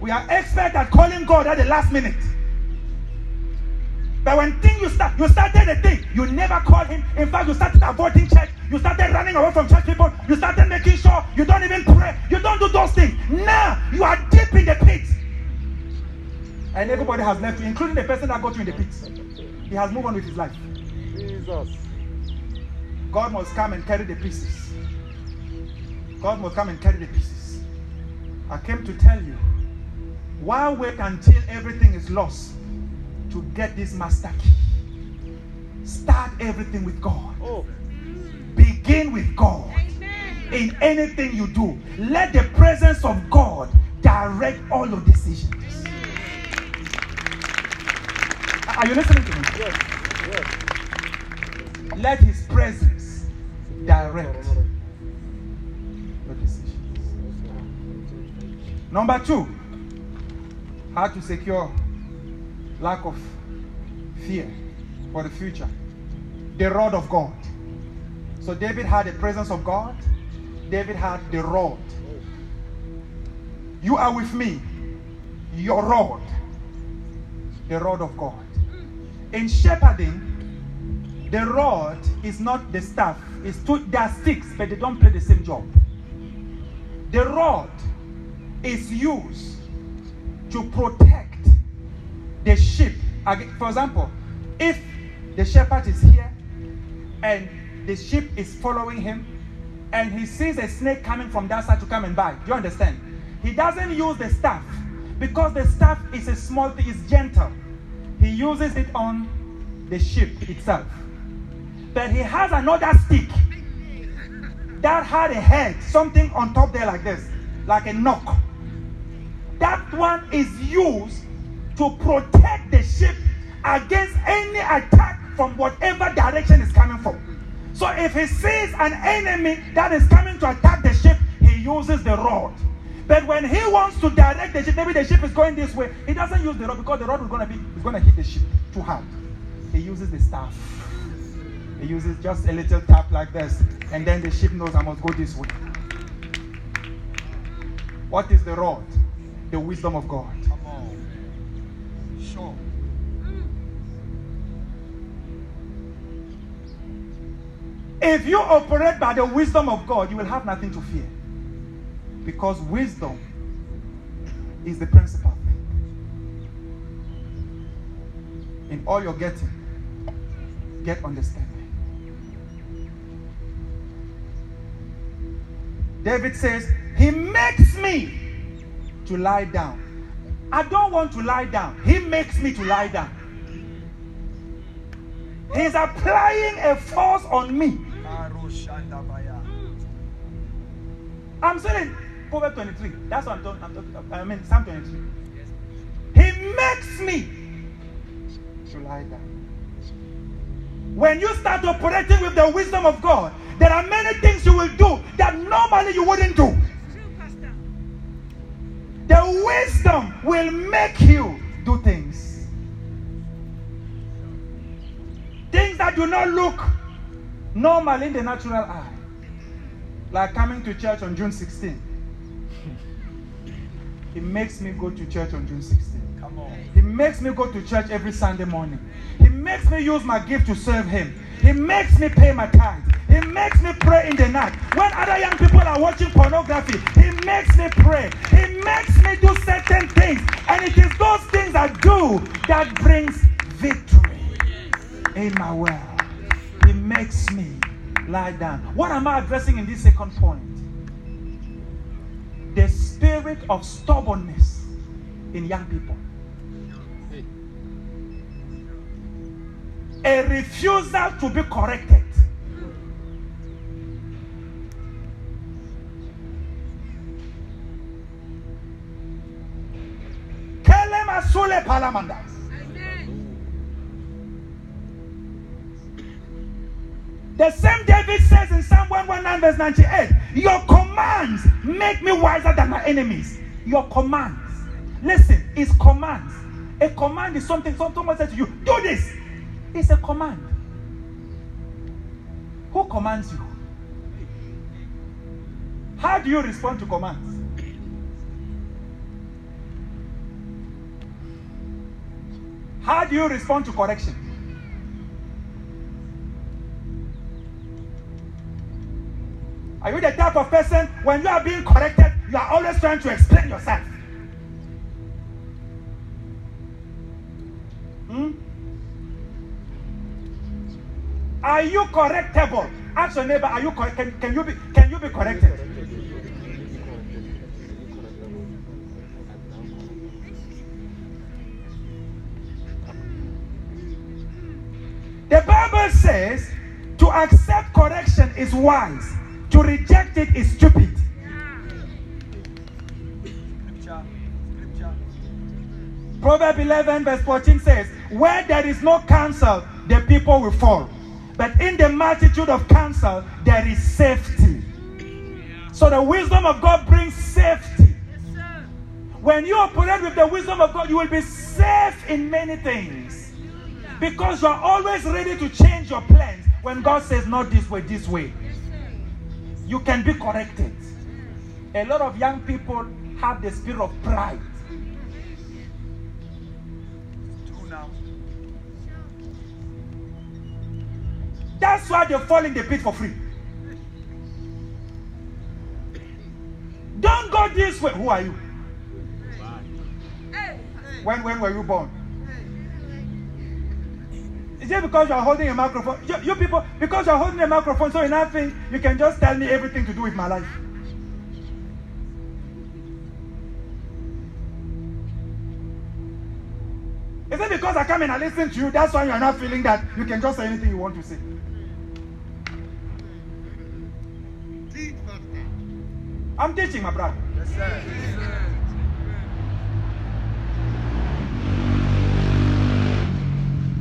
We are expert at calling God at the last minute. But when thing you start, you started a thing, you never called him. In fact, you started avoiding church. You started running away from church people. You started making sure you don't even pray. You don't do those things. Now you are deep in the pit. And everybody has left you, including the person that got you in the pit. He has moved on with his life. Jesus. God must come and carry the pieces. God must come and carry the pieces. I came to tell you, why wait until everything is lost to get this master key? Start everything with God. Oh. Begin with God. In anything you do, let the presence of God direct all your decisions. Are you listening to me? Yes. Yes. Let his presence direct your decisions. Number two, how to secure lack of fear for the future. The rod of God. So David had the presence of God. David had the rod. You are with me. Your rod. The rod of God. In shepherding, the rod is not the staff. It's two, they are sticks, but they don't play the same job. The rod is used to protect the sheep. For example, if the shepherd is here and the sheep is following him and he sees a snake coming from that side to come and bite, do you understand? He doesn't use the staff because the staff is a small thing, it's gentle. He uses it on the ship itself. But he has another stick that had a head, something on top there like this, like a knock. That one is used to protect the ship against any attack from whatever direction is coming from. So if he sees an enemy that is coming to attack the ship, he uses the rod. But when he wants to direct the ship, maybe the ship is going this way, he doesn't use the rod because the rod is going to be is going to hit the ship too hard. He uses the staff. He uses just a little tap like this, and then the ship knows I must go this way. What is the rod? The wisdom of God. Come on. Sure. If you operate by the wisdom of God, you will have nothing to fear. Because wisdom is the principal thing. In all you're getting, get understanding. David says, He makes me to lie down. I don't want to lie down. He makes me to lie down. He's applying a force on me. I'm saying Proverbs 23. That's what I'm talking, I'm talking about. I mean Psalm 23. He makes me to lie down. When you start operating with the wisdom of God, there are many things you will do that normally you wouldn't do. The wisdom will make you do things. Things that do not look normal in the natural eye. Like coming to church on June 16. It makes me go to church on June 16. Come on. He makes me go to church every Sunday morning. He makes me use my gift to serve Him. He makes me pay my tithe. He makes me pray in the night. When other young people are watching pornography, He makes me pray. He makes me do certain things. And it is those things I do that brings victory in my world. He makes me lie down. What am I addressing in this second point? The spirit of stubbornness in young people. a refusal to be corrected. Kelem asule palamandas. The same David says in Psalm 119, verse 98 Your commands make me wiser than my enemies. Your commands. Listen, it's commands. A command is something, someone says to you, do this. It's a command. Who commands you? How do you respond to commands? How do you respond to correction? Are you the type of person when you are being corrected, you are always trying to explain yourself? Hmm? Are you correctable? Ask your neighbor, are you cor- can, can you be can you be corrected? The Bible says to accept correction is wise, to reject it is stupid. Scripture. Proverb 11, verse 14 says, Where there is no counsel, the people will fall. But in the multitude of counsel, there is safety. So the wisdom of God brings safety. When you operate with the wisdom of God, you will be safe in many things. Because you are always ready to change your plans when God says, Not this way, this way. You can be corrected. A lot of young people have the spirit of pride. That's why they fall in the pit for free. Don't go this way. Who are you? When when were you born? Is it because you are holding a microphone? You, you people, because you are holding a microphone, so in that thing, you can just tell me everything to do with my life. Is it because I come and I listen to you? That's why you are not feeling that you can just say anything you want to say. I'm teaching, my brother. Yes, sir.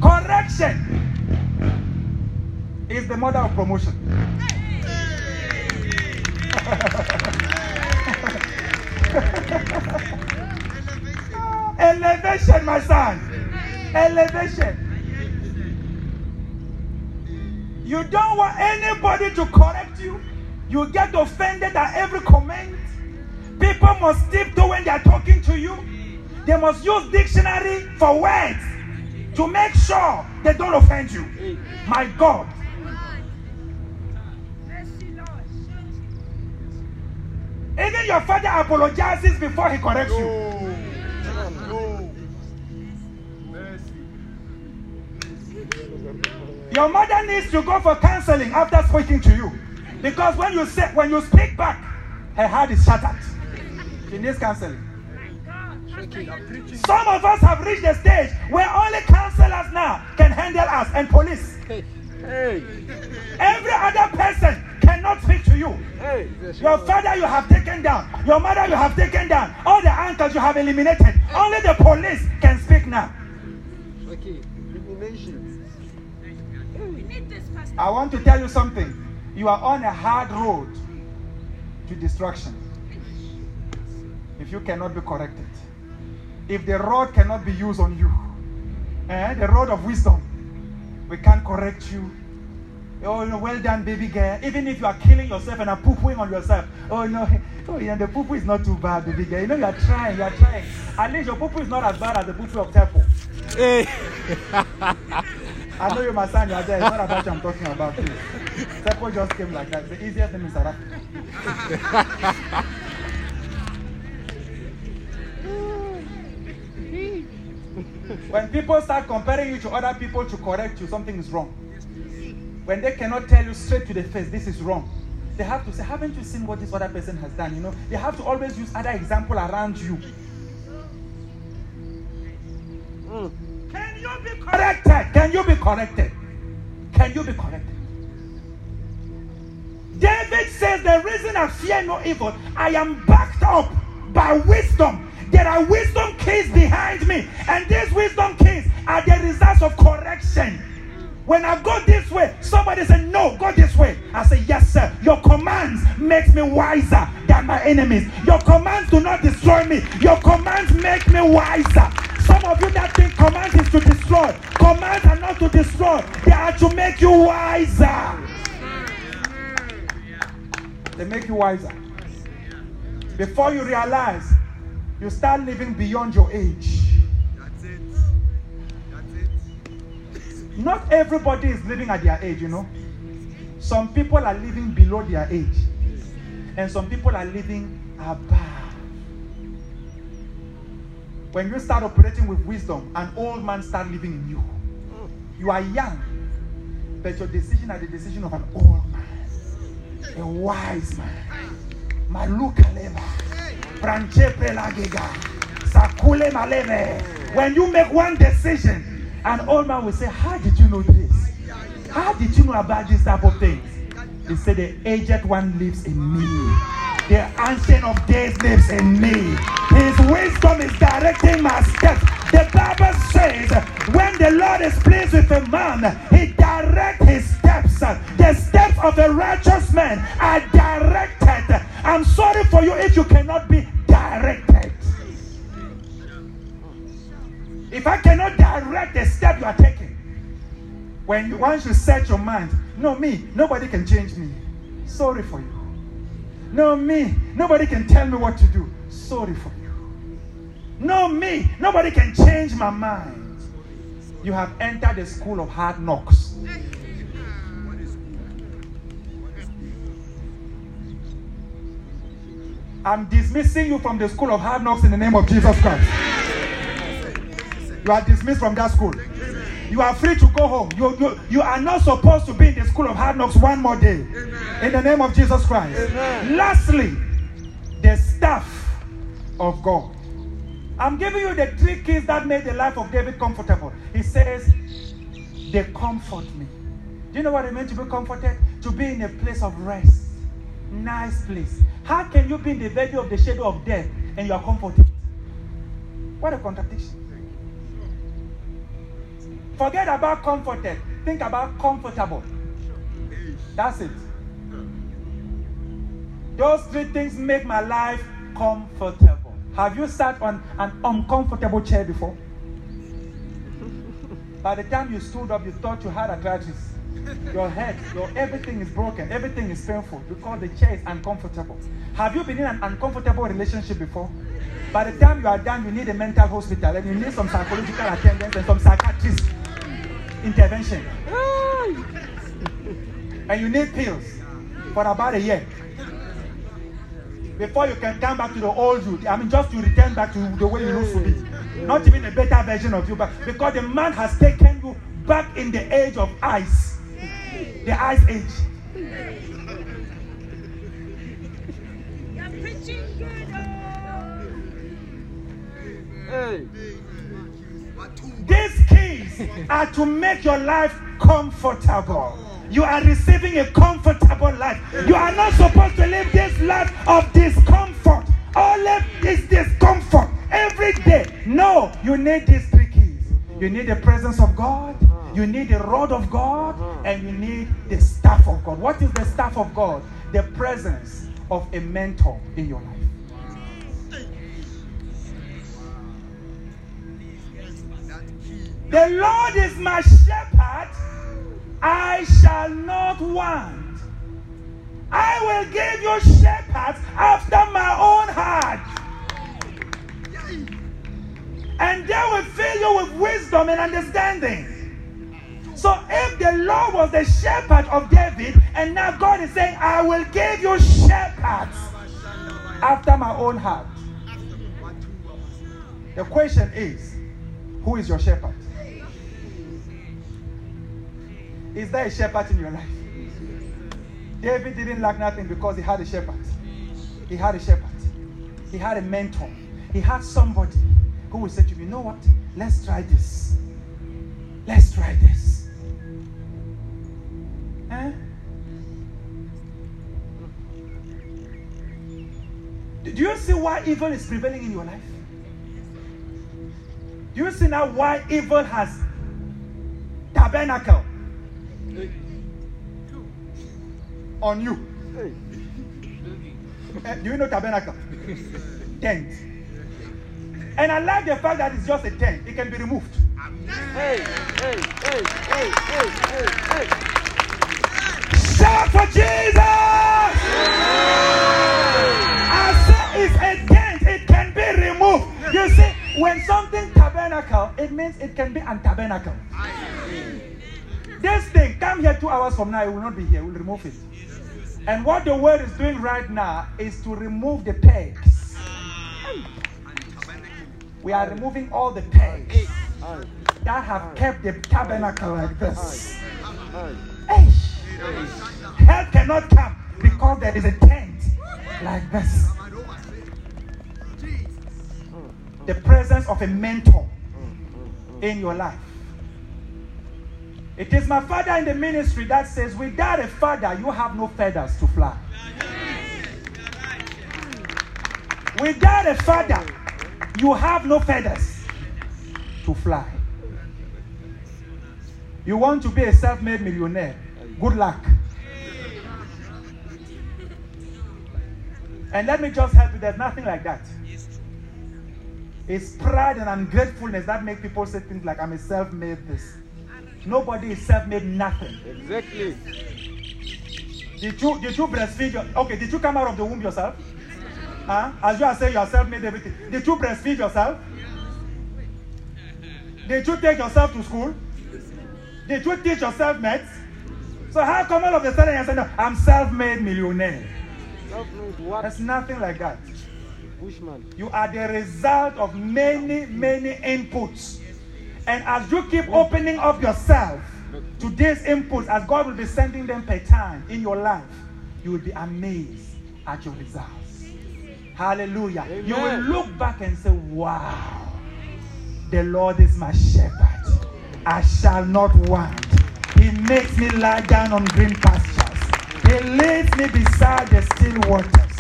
Correction is the mother of promotion. [laughs] Elevation, my son. Elevation. You don't want anybody to correct you. You get offended at every comment. People must tiptoe when they are talking to you. They must use dictionary for words to make sure they don't offend you. My God. Even your father apologizes before he corrects you. No. No. Mercy. Your mother needs to go for counseling after speaking to you. Because when you say when you speak back, her heart is shattered. She needs counseling. You are preaching. Some of us have reached the stage where only counselors now can handle us and police. Hey. Hey. Every other person cannot speak to you. Hey. Your father you have taken down. Your mother you have taken down. All the uncles you have eliminated. Only the police can speak now. Okay. I want to tell you something. You are on a hard road to destruction. If you cannot be corrected. If the rod cannot be used on you. Eh, the road of wisdom. We can't correct you. Oh, no, well done, baby girl. Even if you are killing yourself and are poo-pooing on yourself. Oh, no. [laughs] Oh, yeah, the poo-poo is not too bad, baby girl. You know, you are trying, you are trying. At least your poo-poo is not as bad as the poo-poo of Temple. Hey. [laughs] I know you, my son, you are there. It's not about you I'm talking about. Please. Temple just came like that. The easiest thing in South [laughs] When people start comparing you to other people to correct you, something is wrong. When they cannot tell you straight to the face, this is wrong. They have to say, haven't you seen what this other person has done? You know, they have to always use other example around you. Can you be corrected? Can you be corrected? Can you be corrected? David says, The reason I fear no evil, I am backed up by wisdom. There are wisdom keys behind me, and these wisdom keys are the results of correction. When I go this way, somebody said, No, go this way. I say, Yes, sir. Your commands makes me wiser than my enemies. Your commands do not destroy me. Your commands make me wiser. Some of you that think commands is to destroy. Commands are not to destroy, they are to make you wiser. They make you wiser. Before you realize, you start living beyond your age. That's it. That's it. Not everybody is living at their age, you know. Some people are living below their age, and some people are living above. When you start operating with wisdom, an old man start living in you. You are young, but your decision are the decision of an old man, a wise man. Maluka leva, branche pelagega, sakule maleve. When you make one decision, an old man will say, How did you know this? How did you know about this type of things? He said, The aged one lives in me. The ancient of days lives in me. His wisdom is directing my steps. The Bible says, when the Lord is pleased with a man, he directs his steps. The steps of a righteous man are directed. I'm sorry for you if you cannot be directed. If I cannot direct the step you are taking, when you, once you set your mind, no, me, nobody can change me. Sorry for you. No, me, nobody can tell me what to do. Sorry for you. No, me, nobody can change my mind. You have entered the school of hard knocks. I'm dismissing you from the school of hard knocks in the name of Jesus Christ. You are dismissed from that school. You are free to go home. You, you, you are not supposed to be in the school of hard knocks one more day. In the name of Jesus Christ. Lastly, the staff of God. I'm giving you the three keys that made the life of David comfortable. He says, They comfort me. Do you know what it meant to be comforted? To be in a place of rest. Nice place. How can you be in the valley of the shadow of death and you are comforted? What a contradiction. Forget about comforted. Think about comfortable. That's it. Those three things make my life comfortable. Have you sat on an uncomfortable chair before? [laughs] By the time you stood up, you thought you had arthritis. Your head, your everything is broken, everything is painful because the chair is uncomfortable. Have you been in an uncomfortable relationship before? By the time you are done, you need a mental hospital and you need some psychological attendance and some psychiatrist intervention. and you need pills for about a year before you can come back to the old you. I mean, just to return back to the way you used to be. Not even a better version of you, but because the man has taken you back in the age of ice, the ice age. You're preaching good. oh. Hey. These keys [laughs] are to make your life comfortable. You are receiving a comfortable life. You are not supposed to live this life of discomfort. All of this discomfort every day. No, you need these three keys. You need the presence of God, you need the rod of God, and you need the staff of God. What is the staff of God? The presence of a mentor in your life. The Lord is my shepherd, I shall not want. I will give you shepherds after my own heart. And they will fill you with wisdom and understanding. So if the Lord was the shepherd of David, and now God is saying, I will give you shepherds after my own heart. The question is, who is your shepherd? Is there a shepherd in your life? David didn't lack nothing because he had a shepherd. He had a shepherd. He had a mentor. He had somebody who would say to him, you know what? Let's try this. Let's try this. Eh? Do you see why evil is prevailing in your life? Do you see now why evil has tabernacle on you? Hey. Eh, do you know tabernacle? tent. And I like the fact that it's just a tent. It can be removed. Hey. Hey. Hey. Hey. Hey. Hey. Hey. Shout for Jesus! I say it's a tent. It can be removed. You see, when something tabernacle, it means it can be untabernacle. This thing, come here two hours from now, it will not be here. We'll remove it. And what the world is doing right now is to remove the pegs. We are removing all the pegs that have kept the tabernacle like this. Help cannot come because there is a tent like this. The presence of a mentor in your life. It is my father in the ministry that says, without a father, you have no feathers to fly. Without a father, you have no feathers to fly. You want to be a self made millionaire? Good luck. And let me just help you there's nothing like that. It's pride and ungratefulness that make people say things like, I'm a self made this. Nobody is self made nothing. Exactly. Did you, did you breastfeed your, okay, did you come out of the womb yourself? Huh? As you are saying, you are self made everything. Did you breastfeed yourself? Did you take yourself to school? Did you teach yourself maths? So how come all of a sudden you're saying, "No, I'm self-made millionaire? What? There's nothing like that. Bushman. You are the result of many, many inputs. And as you keep opening up yourself to these inputs, as God will be sending them per time in your life, you will be amazed at your results. Hallelujah. You will look back and say, Wow, the Lord is my shepherd. I shall not want. He makes me lie down on green pastures. He leads me beside the still waters.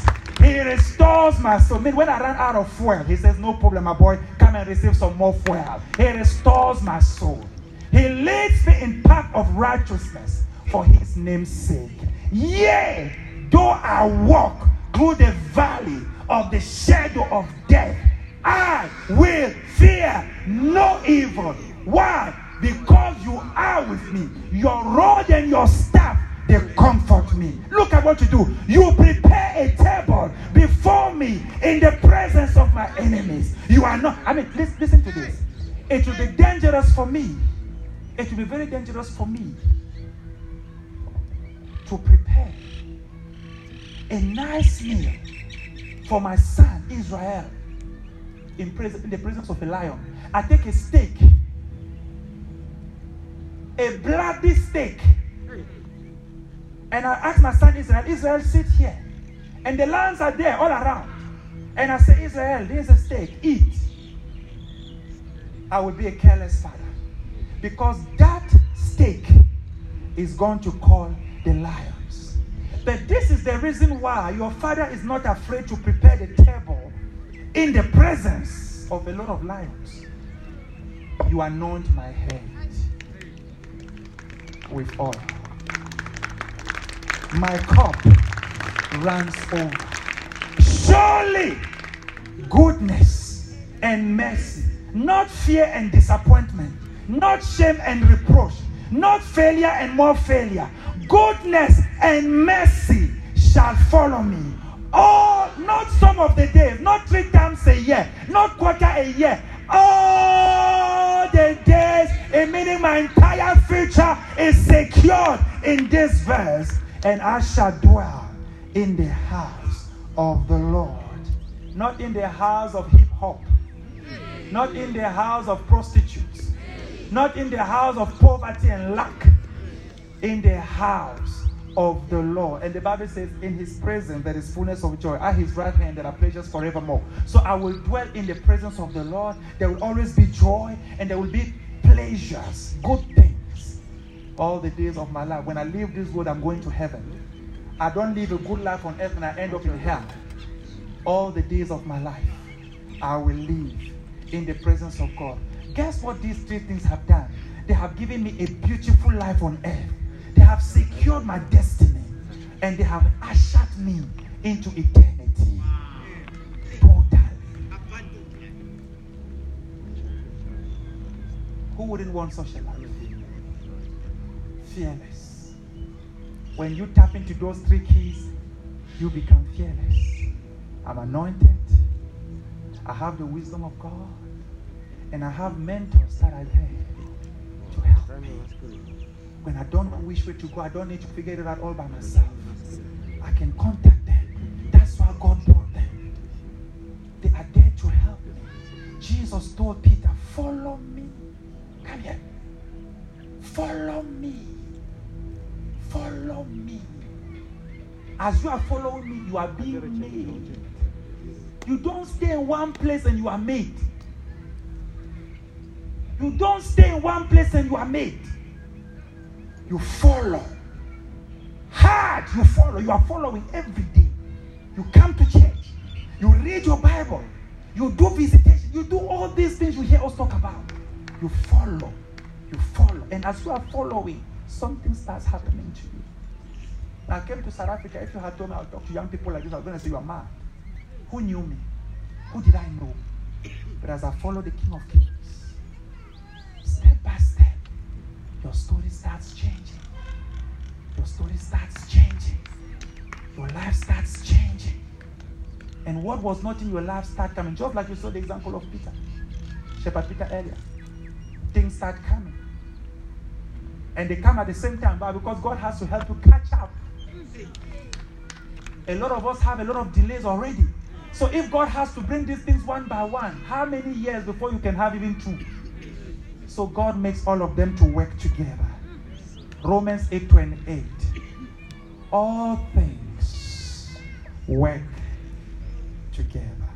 He restores my soul. When I ran out of fuel, he says, No problem, my boy. Come and receive some more fuel. He restores my soul. He leads me in path of righteousness for his name's sake. Yea, though I walk through the valley of the shadow of death, I will fear no evil. Why? Because you are with me. Your rod and your staff, they comfort me. Look at what you do. You prepare a in the presence of my enemies. You are not, I mean, listen, listen to this. It will be dangerous for me. It will be very dangerous for me to prepare a nice meal for my son Israel in, pres- in the presence of a lion. I take a steak, a bloody steak, and I ask my son Israel, Israel, sit here. And the lions are there all around. And I say, Israel, there's a steak, eat. I will be a careless father. Because that steak is going to call the lions. But this is the reason why your father is not afraid to prepare the table in the presence of a lot of lions. You anoint my head with oil. My cup runs over. Surely goodness and mercy, not fear and disappointment, not shame and reproach, not failure and more failure. Goodness and mercy shall follow me. All, not some of the days, not three times a year, not quarter a year. All the days, eh, meaning my entire future is secured in this verse, and I shall dwell in the house of the Lord, not in the house of hip hop, not in the house of prostitutes, not in the house of poverty and lack, in the house of the Lord. And the Bible says, In his presence there is fullness of joy. At his right hand there are pleasures forevermore. So I will dwell in the presence of the Lord. There will always be joy and there will be pleasures, good things, all the days of my life. When I leave this world, I'm going to heaven. I don't live a good life on earth and I end up in hell. All the days of my life, I will live in the presence of God. Guess what these three things have done? They have given me a beautiful life on earth. They have secured my destiny and they have ushered me into eternity. Totally. Who wouldn't want such a life? Fearless. When you tap into those three keys, you become fearless. I'm anointed. I have the wisdom of God. And I have mentors that are there to help me. When I don't know which way to go, I don't need to figure it out all by myself. I can contact them. That's why God brought them. They are there to help me. Jesus told Peter, Follow me. Come here. Follow me. Follow me. As you are following me, you are being made. You don't stay in one place and you are made. You don't stay in one place and you are made. You follow. Hard, you follow. You are following every day. You come to church. You read your Bible. You do visitation. You do all these things you hear us talk about. You follow. You follow. And as you are following, something starts happening to you. When I came to South Africa, if you had told me I'll talk to young people like this, I was going to say you are mad. Who knew me? Who did I know? But as I follow the King of Kings, step by step, your story starts changing. Your story starts changing. Your life starts changing. And what was not in your life start coming. Just like you saw the example of Peter. Shepherd Peter earlier. Things start coming. And they come at the same time, but because God has to help you catch up. A lot of us have a lot of delays already. So if God has to bring these things one by one, how many years before you can have even two? So God makes all of them to work together. Romans 8:28. All things work together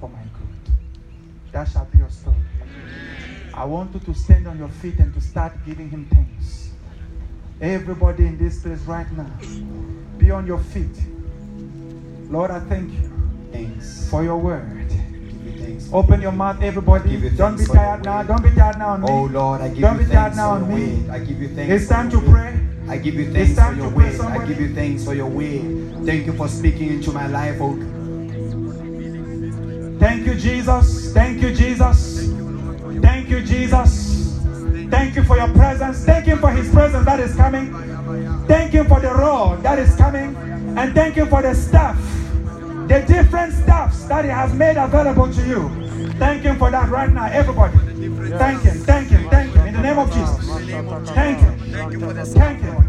for my good. That shall be your story. I want you to stand on your feet and to start giving him thanks. Everybody in this place right now, be on your feet. Lord, I thank you Thanks. for your word. Thanks. Open your mouth, everybody. You Don't be thanks for your tired now. Don't be tired now on me. Oh Lord, I give Don't you be tired thanks now for on me. word. I give you thanks. It's time to pray. I give you thanks for your to pray, word. I give you thanks for your word. Thank you for speaking into my life, oh Thank you, Jesus. Thank you, Jesus. Thank you, Jesus. Thank you for your presence. Thank Him for His presence that is coming. Thank Him for the road that is coming. And thank Him for the stuff, the different stuffs that He has made available to you. Thank Him for that right now, everybody. Thank Him, thank Him, thank Him. In the name of Jesus. Thank Him. Thank you for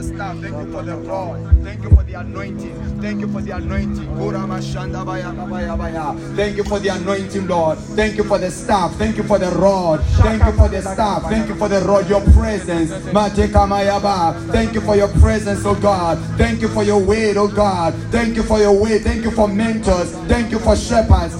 the Thank staff. you. Thank you for the staff. Thank you for the rod. Thank you for the anointing. Thank you for the anointing. Thank you for the anointing, Lord. Thank you for the staff. Thank you for the rod. Thank you for the staff. Thank you for the rod, your presence. Thank you for your presence, oh God. Thank you for your weight, oh God. Thank you for your weight. Thank you for mentors. Thank you for shepherds.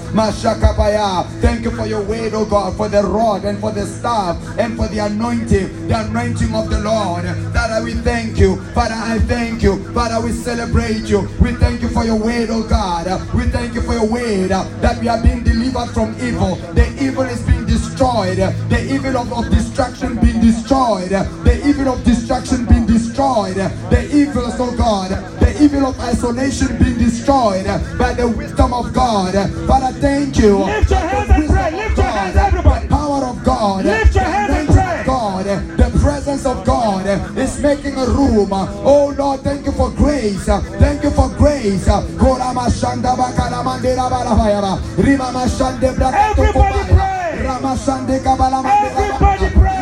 Thank you for your weight, oh God, for the rod and for the staff and for the anointing, the anointing of the Lord. Father, we thank you. Father, I thank you. Father, we celebrate you. We thank you for your word, oh God. We thank you for your word that we are being delivered from evil. The evil is being destroyed. The evil of, of destruction being destroyed. The evil of destruction being destroyed. The evil, oh God. The evil of isolation being destroyed by the wisdom of God. Father, thank you. Lift your hands and pray. Lift your hands, everybody. The power of God. Lift your hands and pray. God. Presence of God is making a room. Oh Lord, thank you for grace. Thank you for grace. Korama shanda bakala mandera balabayaba. Rima mashande brakato Everybody pray. Rama shande kabala mandera Everybody pray.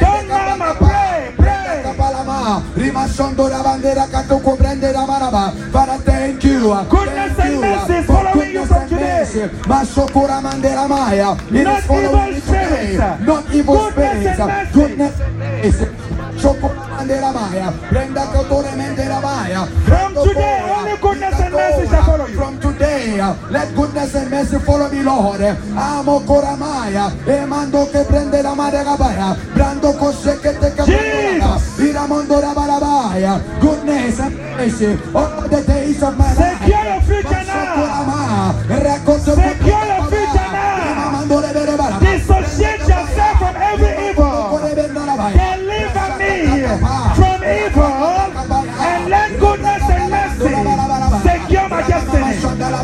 Don't mama, pray, pray. Kapalama, Rima shondo la bandera kato kubrende la maraba. Father, thank you. Goodness from and today. mercy. Mashokura mandera maya. Ah. It Not is following evil today. Ah. Not evil Goodness spirits. Ah. Goodness and mercy. Maya. Brenda kotore mendera maya. From today, only goodness and mercy shall follow you. Today, let goodness and mercy follow me, Lord. Amo koramaya. Emando que prende la mare gabaya. Brando koshe que te Jesus. Iramondo la balabaya. Goodness and mercy all the days of my life. Your future now. Secure your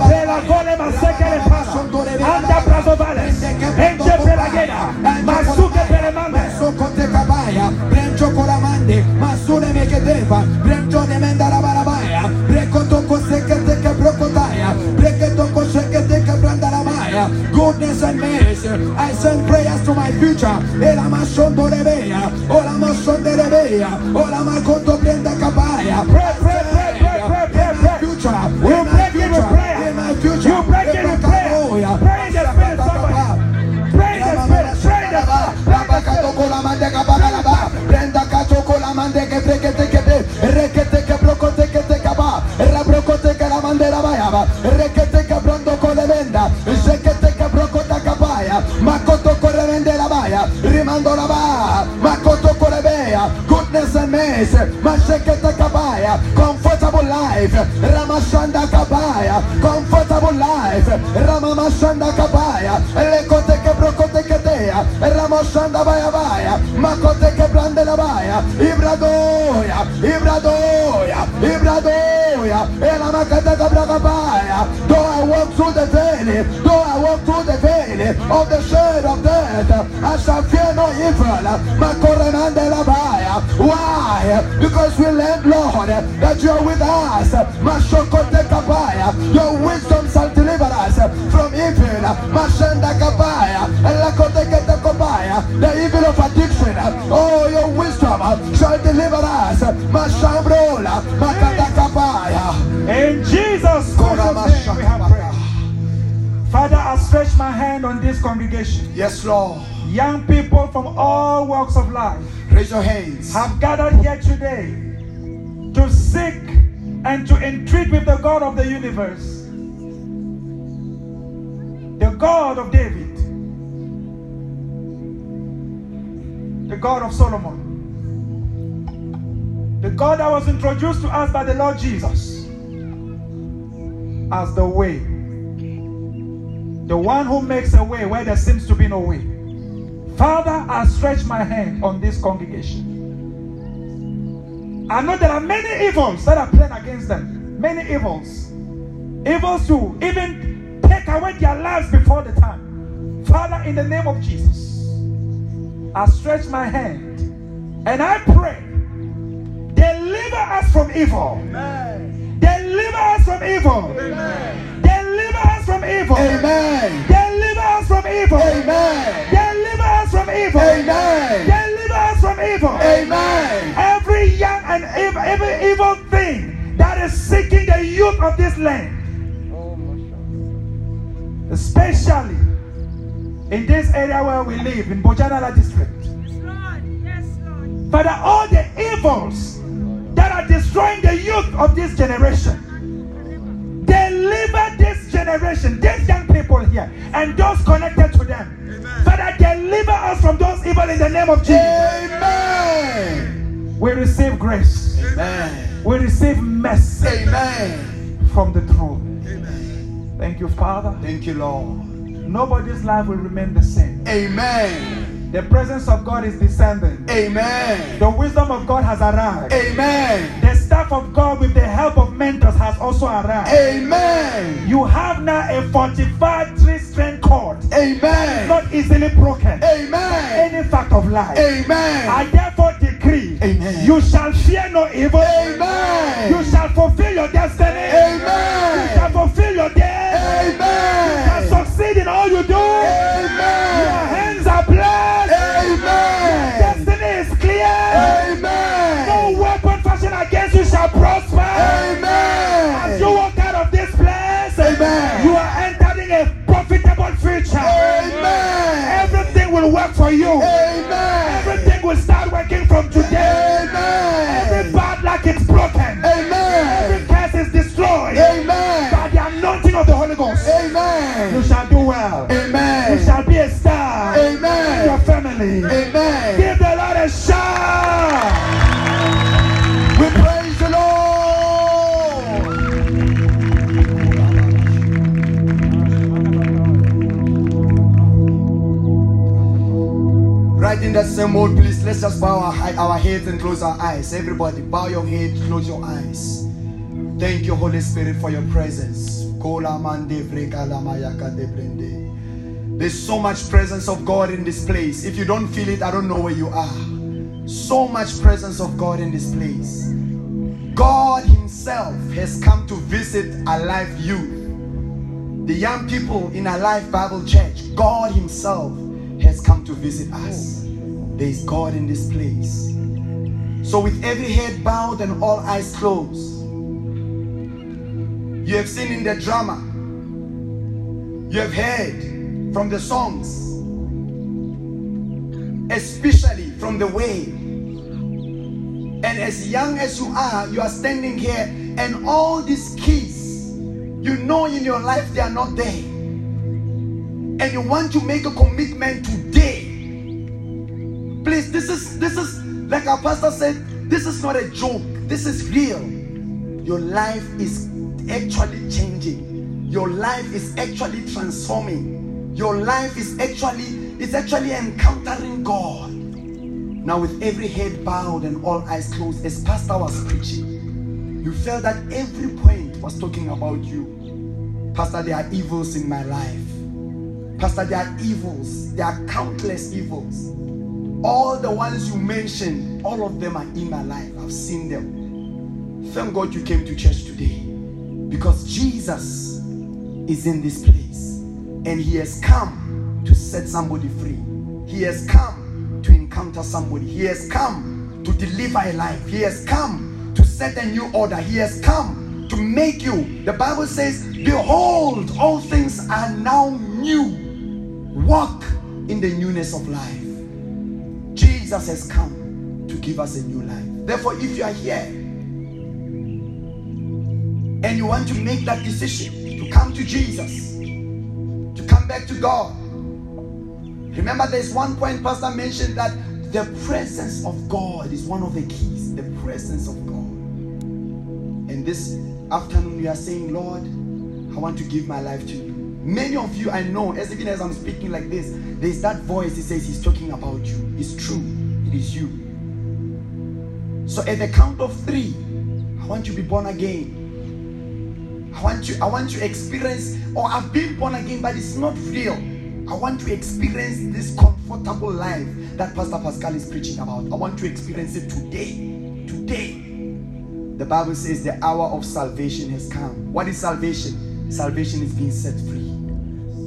per la quale masseca le passo anda prato vale ente per la Guerra, ma su che per le mande su con te cabaia prencio con la mande ma su ne me che deva prencio ne menda la barabaia. Preco tocco che te che procotaia preco tocco che te che pranda la maia. Goodness and mercy I send prayers to my future. E la masson doreveia o la masson dereveia o la ma to prende mashekete kabaya, comfortable life, ramashanda kabaya, comfortable life, ramamashanda kabaya, lekote ke brokote ketea, ramashanda baya baya, makote ke brande la baya, ibradoya, ibradoya, ibradoya, ela makata kabra kabaya, though I walk through the valley, though I walk through the valley of the shade of death, I shall fear no evil, makoremande la baya, why? Because we learned, Lord, that you are with us. Your wisdom shall deliver us from evil. Mashenda kabaya. Lakote kete kabaya. The evil of addiction. Oh, your wisdom shall deliver us. Mashambrola. Makata kabaya. In Jesus' name we have prayed. Father, I stretch my hand on this congregation. Yes, Lord. Young people from all walks of life your hands. have gathered here today to seek and to entreat with the God of the universe, the God of David, the God of Solomon, the God that was introduced to us by the Lord Jesus as the way, the one who makes a way where there seems to be no way. Father, I stretch my hand on this congregation. I know there are many evils that are planned against them. Many evils. Evils to even take away their lives before the time. Father, in the name of Jesus, I stretch my hand and I pray, deliver us from evil. Deliver us from evil. Deliver us from evil. Amen. Deliver us from evil. Amen. Deliver us from evil. Amen. Deliver us from evil. Amen. Every young and ev- every evil thing that is seeking the youth of this land, especially in this area where we live, in Bojanala district. Yes, Lord. Yes, Lord. Father, all the evils that are destroying the youth of this generation, deliver this generation, this young people here, and those connected to them. Father, deliver us from those evil in the name of Jesus. Amen. We receive grace. Amen. We receive mercy Amen. from the throne. Amen. Thank you, Father. Thank you, Lord. Nobody's life will remain the same. Amen. The presence of God is descending. Amen. The wisdom of God has arrived. Amen. The staff of God, with the help of mentors, has also arrived. Amen. You have now a fortified three strength cord, Amen. not easily broken. Amen. Any fact of life. Amen. I therefore decree Amen. you shall fear no evil. Amen. You shall fulfill your destiny. Amen. You shall fulfill your day. Amen. You shall succeed in all you do. Amen. Future. Amen. Everything will work for you. Amen. Everything will start working from today. Amen. Every bad luck is broken. Amen. Every curse is destroyed. Amen. By the anointing of the Holy Ghost. Amen. You shall do well. Amen. You shall be a star. Amen. In your family. Amen. Give the Lord a shout. Right in that same mode, please let's just bow our, our heads and close our eyes. Everybody, bow your head, close your eyes. Thank you, Holy Spirit, for your presence. There's so much presence of God in this place. If you don't feel it, I don't know where you are. So much presence of God in this place. God Himself has come to visit alive youth. The young people in Life Bible Church, God Himself has come to visit us. There is God in this place. So, with every head bowed and all eyes closed, you have seen in the drama, you have heard from the songs, especially from the way. And as young as you are, you are standing here, and all these keys, you know in your life they are not there. And you want to make a commitment today. Please, this is this is like our pastor said, this is not a joke, this is real. Your life is actually changing. Your life is actually transforming. Your life is actually is actually encountering God. Now, with every head bowed and all eyes closed, as Pastor was preaching, you felt that every point was talking about you. Pastor, there are evils in my life. Pastor, there are evils. There are countless evils. All the ones you mentioned, all of them are in my life. I've seen them. Thank God you came to church today because Jesus is in this place and He has come to set somebody free. He has come to encounter somebody. He has come to deliver a life. He has come to set a new order. He has come to make you. The Bible says, Behold, all things are now new. Walk in the newness of life. Jesus has come to give us a new life. Therefore, if you are here and you want to make that decision to come to Jesus, to come back to God, remember there's one point Pastor mentioned that the presence of God is one of the keys. The presence of God. And this afternoon, you are saying, Lord, I want to give my life to you. Many of you, I know, as even as I'm speaking like this, there's that voice. He says he's talking about you. It's true. It is you. So at the count of three, I want you to be born again. I want you, I want you to experience, or I've been born again, but it's not real. I want to experience this comfortable life that Pastor Pascal is preaching about. I want to experience it today. Today. The Bible says the hour of salvation has come. What is salvation? Salvation is being set free.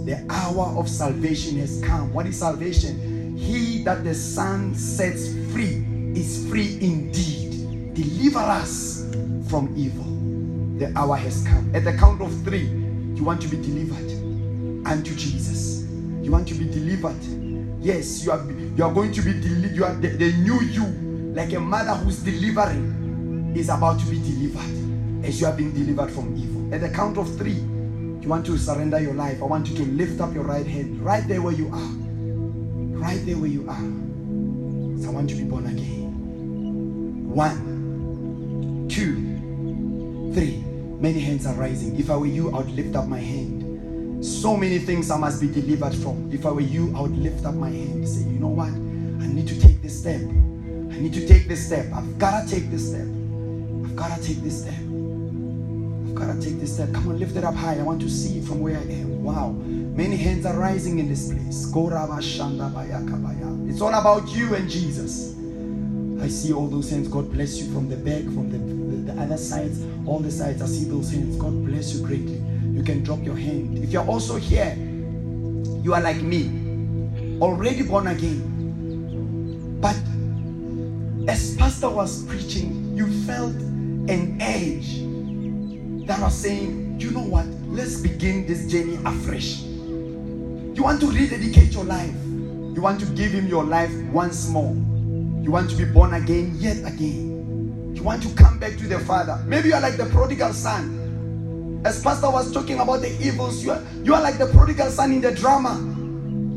The hour of salvation has come. What is salvation? He that the Son sets free is free indeed. Deliver us from evil. The hour has come. At the count of three, you want to be delivered unto Jesus. You want to be delivered. Yes, you are. You are going to be delivered. You are the, the new you, like a mother who's delivering, is about to be delivered as you are being delivered from evil. At the count of three, you want to surrender your life. I want you to lift up your right hand, right there where you are, right there where you are. So I want to be born again. One, two, three. Many hands are rising. If I were you, I would lift up my hand. So many things I must be delivered from. If I were you, I would lift up my hand and say, you know what? I need to take this step. I need to take this step. I've got to take this step. I've got to take this step. I've got to take this step. Come on, lift it up high. I want to see it from where I am. Wow. Many hands are rising in this place. It's all about you and Jesus. I see all those hands. God bless you from the back, from the, the, the other sides, all the sides. I see those hands. God bless you greatly. You can drop your hand. If you're also here, you are like me, already born again. But as Pastor was preaching, you felt an edge that are saying, you know what? Let's begin this journey afresh. You want to rededicate your life. You want to give him your life once more. You want to be born again yet again. You want to come back to the Father. Maybe you are like the prodigal son. As Pastor was talking about the evils, you are, you are like the prodigal son in the drama.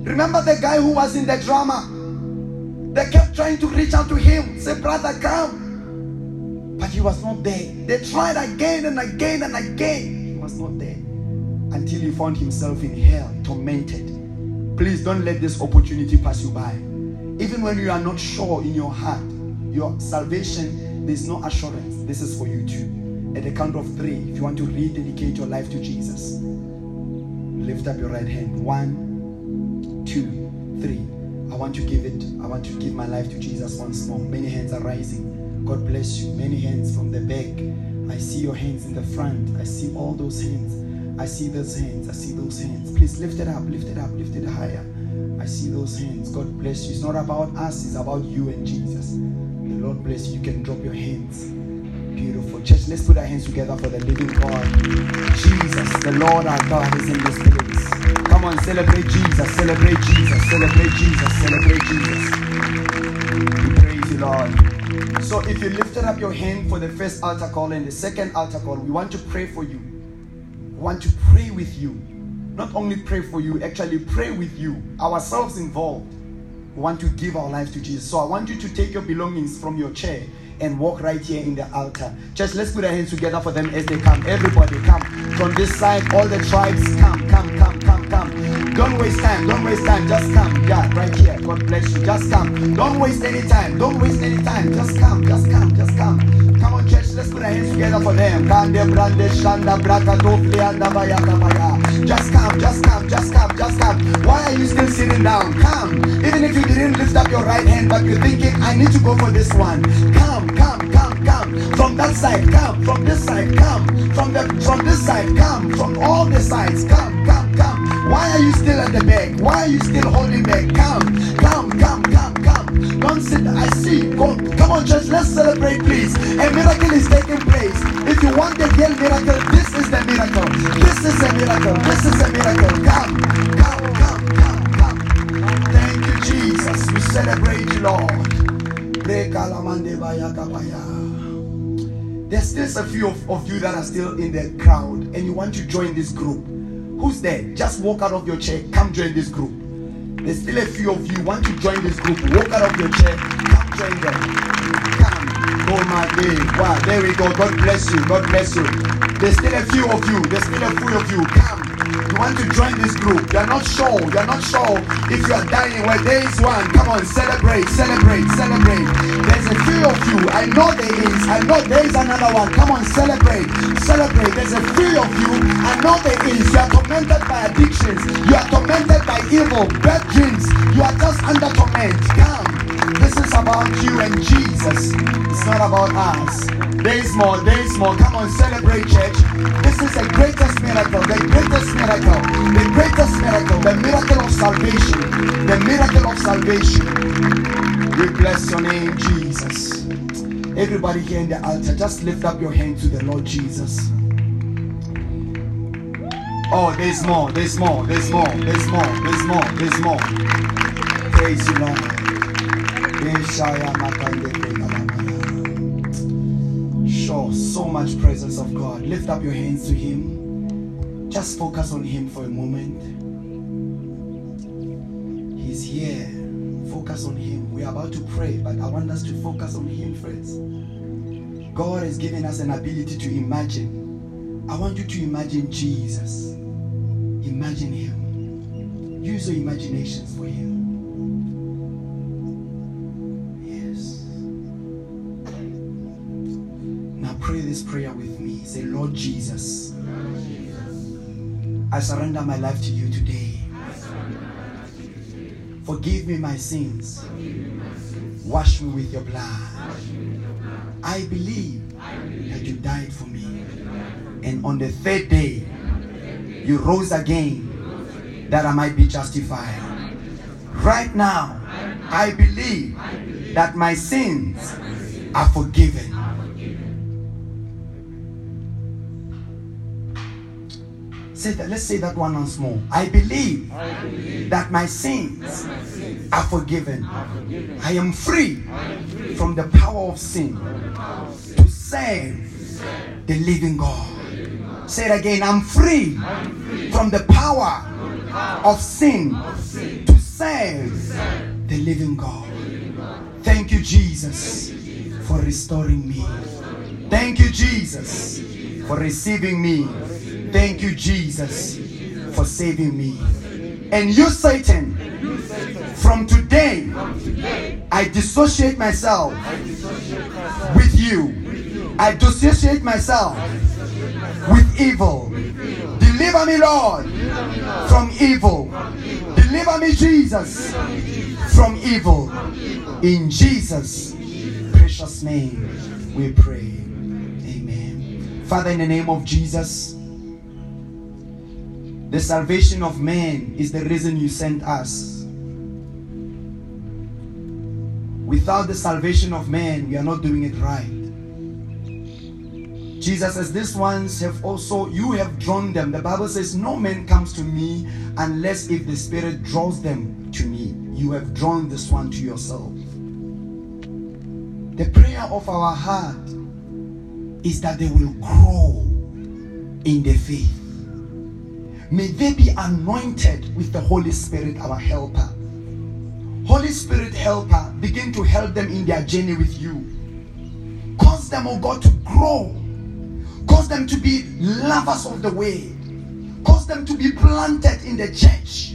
Remember the guy who was in the drama? They kept trying to reach out to him, say, Brother, come. But he was not there. They tried again and again and again. He was not there. Until he found himself in hell, tormented. Please don't let this opportunity pass you by. Even when you are not sure in your heart, your salvation, there's no assurance. This is for you too. At the count of three, if you want to rededicate your life to Jesus, lift up your right hand. One, two, three. I want to give it. I want to give my life to Jesus once more. Many hands are rising. God bless you. Many hands from the back. I see your hands in the front. I see all those hands. I see those hands. I see those hands. Please lift it up, lift it up, lift it higher. I see those hands. God bless you. It's not about us, it's about you and Jesus. The Lord bless you. You can drop your hands. Beautiful. Church, let's put our hands together for the living God. Jesus, the Lord our God is in this place. Come on, celebrate Jesus, celebrate Jesus, celebrate Jesus, celebrate Jesus. Lord. So if you lifted up your hand for the first altar call and the second altar call, we want to pray for you. We want to pray with you. Not only pray for you, actually pray with you, ourselves involved. We want to give our lives to Jesus. So I want you to take your belongings from your chair and walk right here in the altar. Just let's put our hands together for them as they come. Everybody come. From this side, all the tribes come, come, come, come, come. Don't waste time, don't waste time, just come. Yeah, right here. God bless you. Just come. Don't waste any time. Don't waste any time. Just come, just come, just come. Come on, church, put our hands together for them. Shanda anda. Just come, just come, just come, just come. Why are you still sitting down? Come. Even if you didn't lift up your right hand, but you're thinking, I need to go for this one. Come, come, come, come. From that side, come. From this side, come. From the from this side, come. From all the sides, come, come, come. Why are you still at the back? Why are you still holding back? Come, come, come, come, come. Don't sit. I see. Go, come on, church. Let's celebrate, please. A miracle is taking place. If you want the real miracle, this is the miracle. This is a miracle. This is a miracle. Come, come, come, come, come. Thank you, Jesus. We celebrate you, Lord. There's still a few of, of you that are still in the crowd and you want to join this group. Who's there? Just walk out of your chair. Come join this group. There's still a few of you want to join this group. Walk out of your chair. Come join them. Come. Oh my day. Wow. There we go. God bless you. God bless you. There's still a few of you. There's still a few of you. Come. You want to join this group. You're not sure. You're not sure if you are dying. Well, there is one. Come on. Celebrate. Celebrate. Celebrate. There's a few of you. I know there is. I know there is another one. Come on. Celebrate. Celebrate. There's a few of you. I know there is. You are tormented by addictions. You are tormented by evil, bad dreams. You are just under torment. Come. This is about you and Jesus. It's not about us. Is more. Is more. Come on, celebrate, church. This is the greatest miracle. The greatest miracle. The greatest miracle. The miracle of salvation. The miracle of salvation. We bless your name, Jesus. Everybody here in the altar, just lift up your hand to the Lord Jesus. Oh, there's more, there's more, there's more, there's more, there's more, there's more. Praise you, Lord. Sure, so much presence of God. Lift up your hands to Him. Just focus on Him for a moment. He's here. Focus on Him. We're about to pray, but I want us to focus on Him first. God has given us an ability to imagine. I want you to imagine Jesus. Imagine Him. Use your imaginations for Him. Pray this prayer with me. Say, Lord Jesus, I surrender my life to you today. Forgive me my sins. Wash me with your blood. I believe that you died for me. And on the third day, you rose again that I might be justified. Right now, I believe that my sins are forgiven. Say that. Let's say that one once more. I believe, that my sins, are, forgiven. I am free, from the power of sin to serve the living God. Say it again. I'm free, from the power of sin to serve the living God. Thank you, Jesus, for restoring me. Thank you, Jesus, for receiving me. Thank you, Jesus, for saving me. And you, Satan, from today, I dissociate myself with you. I dissociate myself with evil. Deliver me, Lord, from evil. Deliver me, Jesus, from evil. In Jesus' precious name, we pray. Amen. Father, in the name of Jesus, The salvation of man is the reason you sent us. Without the salvation of man, we are not doing it right. Jesus says, These ones have also, you have drawn them. The Bible says, No man comes to me unless if the Spirit draws them to me. You have drawn this one to yourself. The prayer of our heart is that they will grow in the faith. May they be anointed with the Holy Spirit, our helper. Holy Spirit helper, begin to help them in their journey with you. Cause them, oh God, to grow. Cause them to be lovers of the way. Cause them to be planted in the church.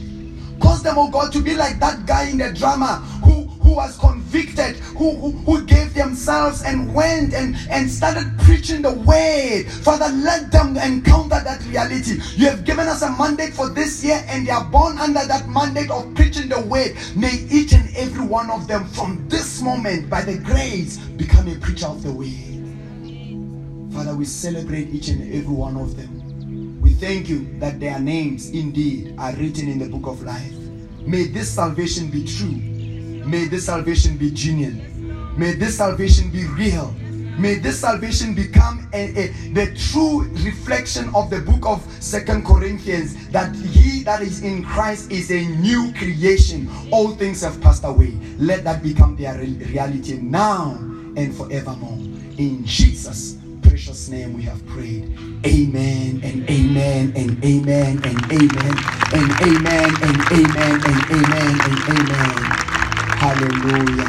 Cause them, oh God, to be like that guy in the drama who, who was convicted, who, who, who gave themselves and went and, and started preaching the word. Father, let them encounter that reality. You have given us a mandate for this year, and they are born under that mandate of preaching the word. May each and every one of them from this moment, by the grace, become a preacher of the word. Father, we celebrate each and every one of them. We thank you that their names indeed are written in the book of life. May this salvation be true. May this salvation be genuine. May this salvation be real. May this salvation become a, a- the true reflection of the book of Second Corinthians that he that is in Christ is a new creation. All things have passed away. Let that become their reality now and forevermore. In Jesus' precious name we have prayed. Amen and amen and amen and amen and amen and amen and amen and amen. Hallelujah.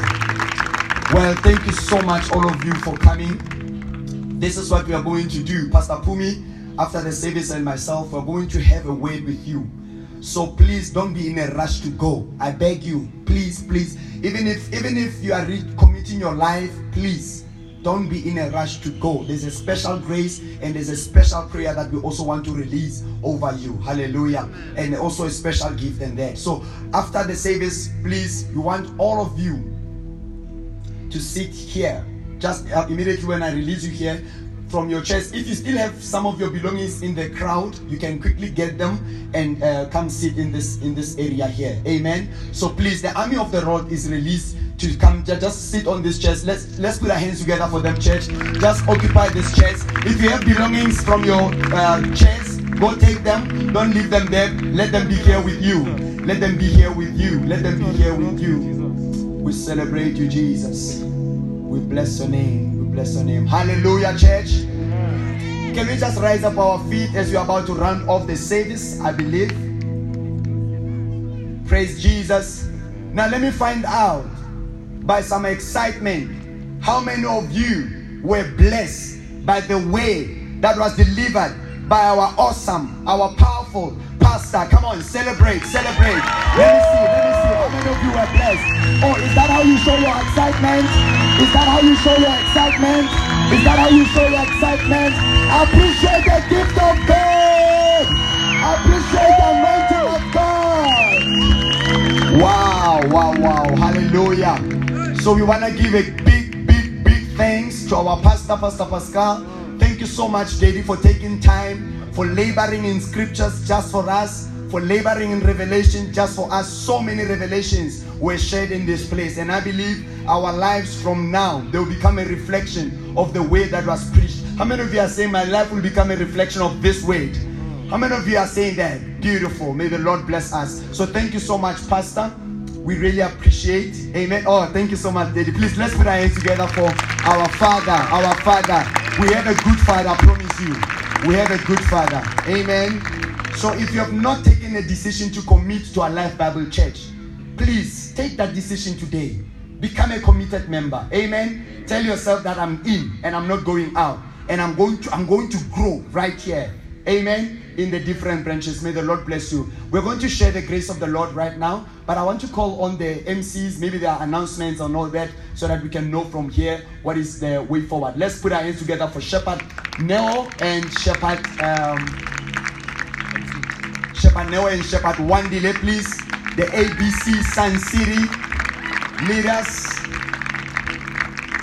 Well, thank you so much, all of you, for coming. This is what we are going to do. Pastor Pumi, after the service, and myself, we're going to have a word with you. So please don't be in a rush to go. I beg you, please, please. Even if even if you are re- committing your life, please don't be in a rush to go. There's a special grace and there's a special prayer that we also want to release over you. Hallelujah. And also a special gift in there. So after the service, please, we want all of you to sit here. Just uh, immediately when I release you here from your chest, if you still have some of your belongings in the crowd, you can quickly get them and uh, come sit in this in this area here. Amen. So please, the army of the Lord is released to come ju- just sit on this chest. Let's let's put our hands together for them, church. Just occupy this chest. If you have belongings from your uh, chest, go take them. Don't leave them there. Let them be here with you. Let them be here with you. Let them be here with you. We celebrate you, Jesus. We bless your name. We bless your name. Hallelujah, church. Can we just rise up our feet as we're about to run off the service? I believe. Praise Jesus. Now, let me find out by some excitement how many of you were blessed by the way that was delivered by our awesome, our powerful pastor. Come on, celebrate, celebrate. Let me see, let me see how many of you were blessed. Oh, is that how you show your excitement? Is that how you show your excitement? Is that how you show your excitement? Appreciate the gift of God. Appreciate the anointing of God. Wow, wow, wow. Hallelujah. So we want to give a big, big, big thanks to our pastor, Pastor Pascal. Thank you so much, Daddy, for taking time, for laboring in scriptures just for us, for laboring in revelation just for us. So many revelations were shared in this place. And I believe our lives from now, they will become a reflection of the way that was preached. How many of you are saying my life will become a reflection of this word? How many of you are saying that? Beautiful. May the Lord bless us. So thank you so much, Pastor. We really appreciate. Amen. Oh, thank you so much, Daddy. Please let's put our hands together for our Father. Our Father. We have a good Father, I promise you. We have a good Father. Amen. So if you have not taken a decision to commit to Alive Bible Church, please take that decision today. Become a committed member. Amen. Tell yourself that I'm in and I'm not going out. And I'm going to I'm going to grow right here. Amen. In the different branches. May the Lord bless you. We're going to share the grace of the Lord right now. But I want to call on the MCs, maybe there are announcements and all that, so that we can know from here what is the way forward. Let's put our hands together for Shepherd Neo and Shepherd um, Shepherd Neo and Shepherd Wandile, please. The ABC Sun City leaders.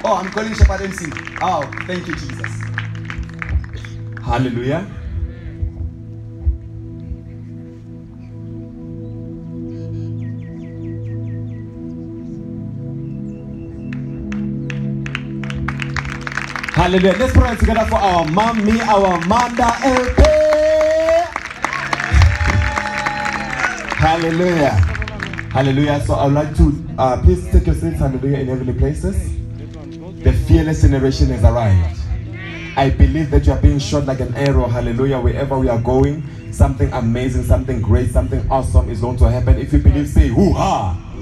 Oh, I'm calling Shepherd MC. Oh, thank you, Jesus. Hallelujah. Hallelujah. Let's pray together for our mommy, our Manda LP. Hallelujah. Hallelujah. So I would like to uh, please take your seats, hallelujah, in heavenly places. The fearless generation has arrived. I believe that you are being shot like an arrow, hallelujah, wherever we are going. Something amazing, something great, something awesome is going to happen. If you believe, say, hoo ha.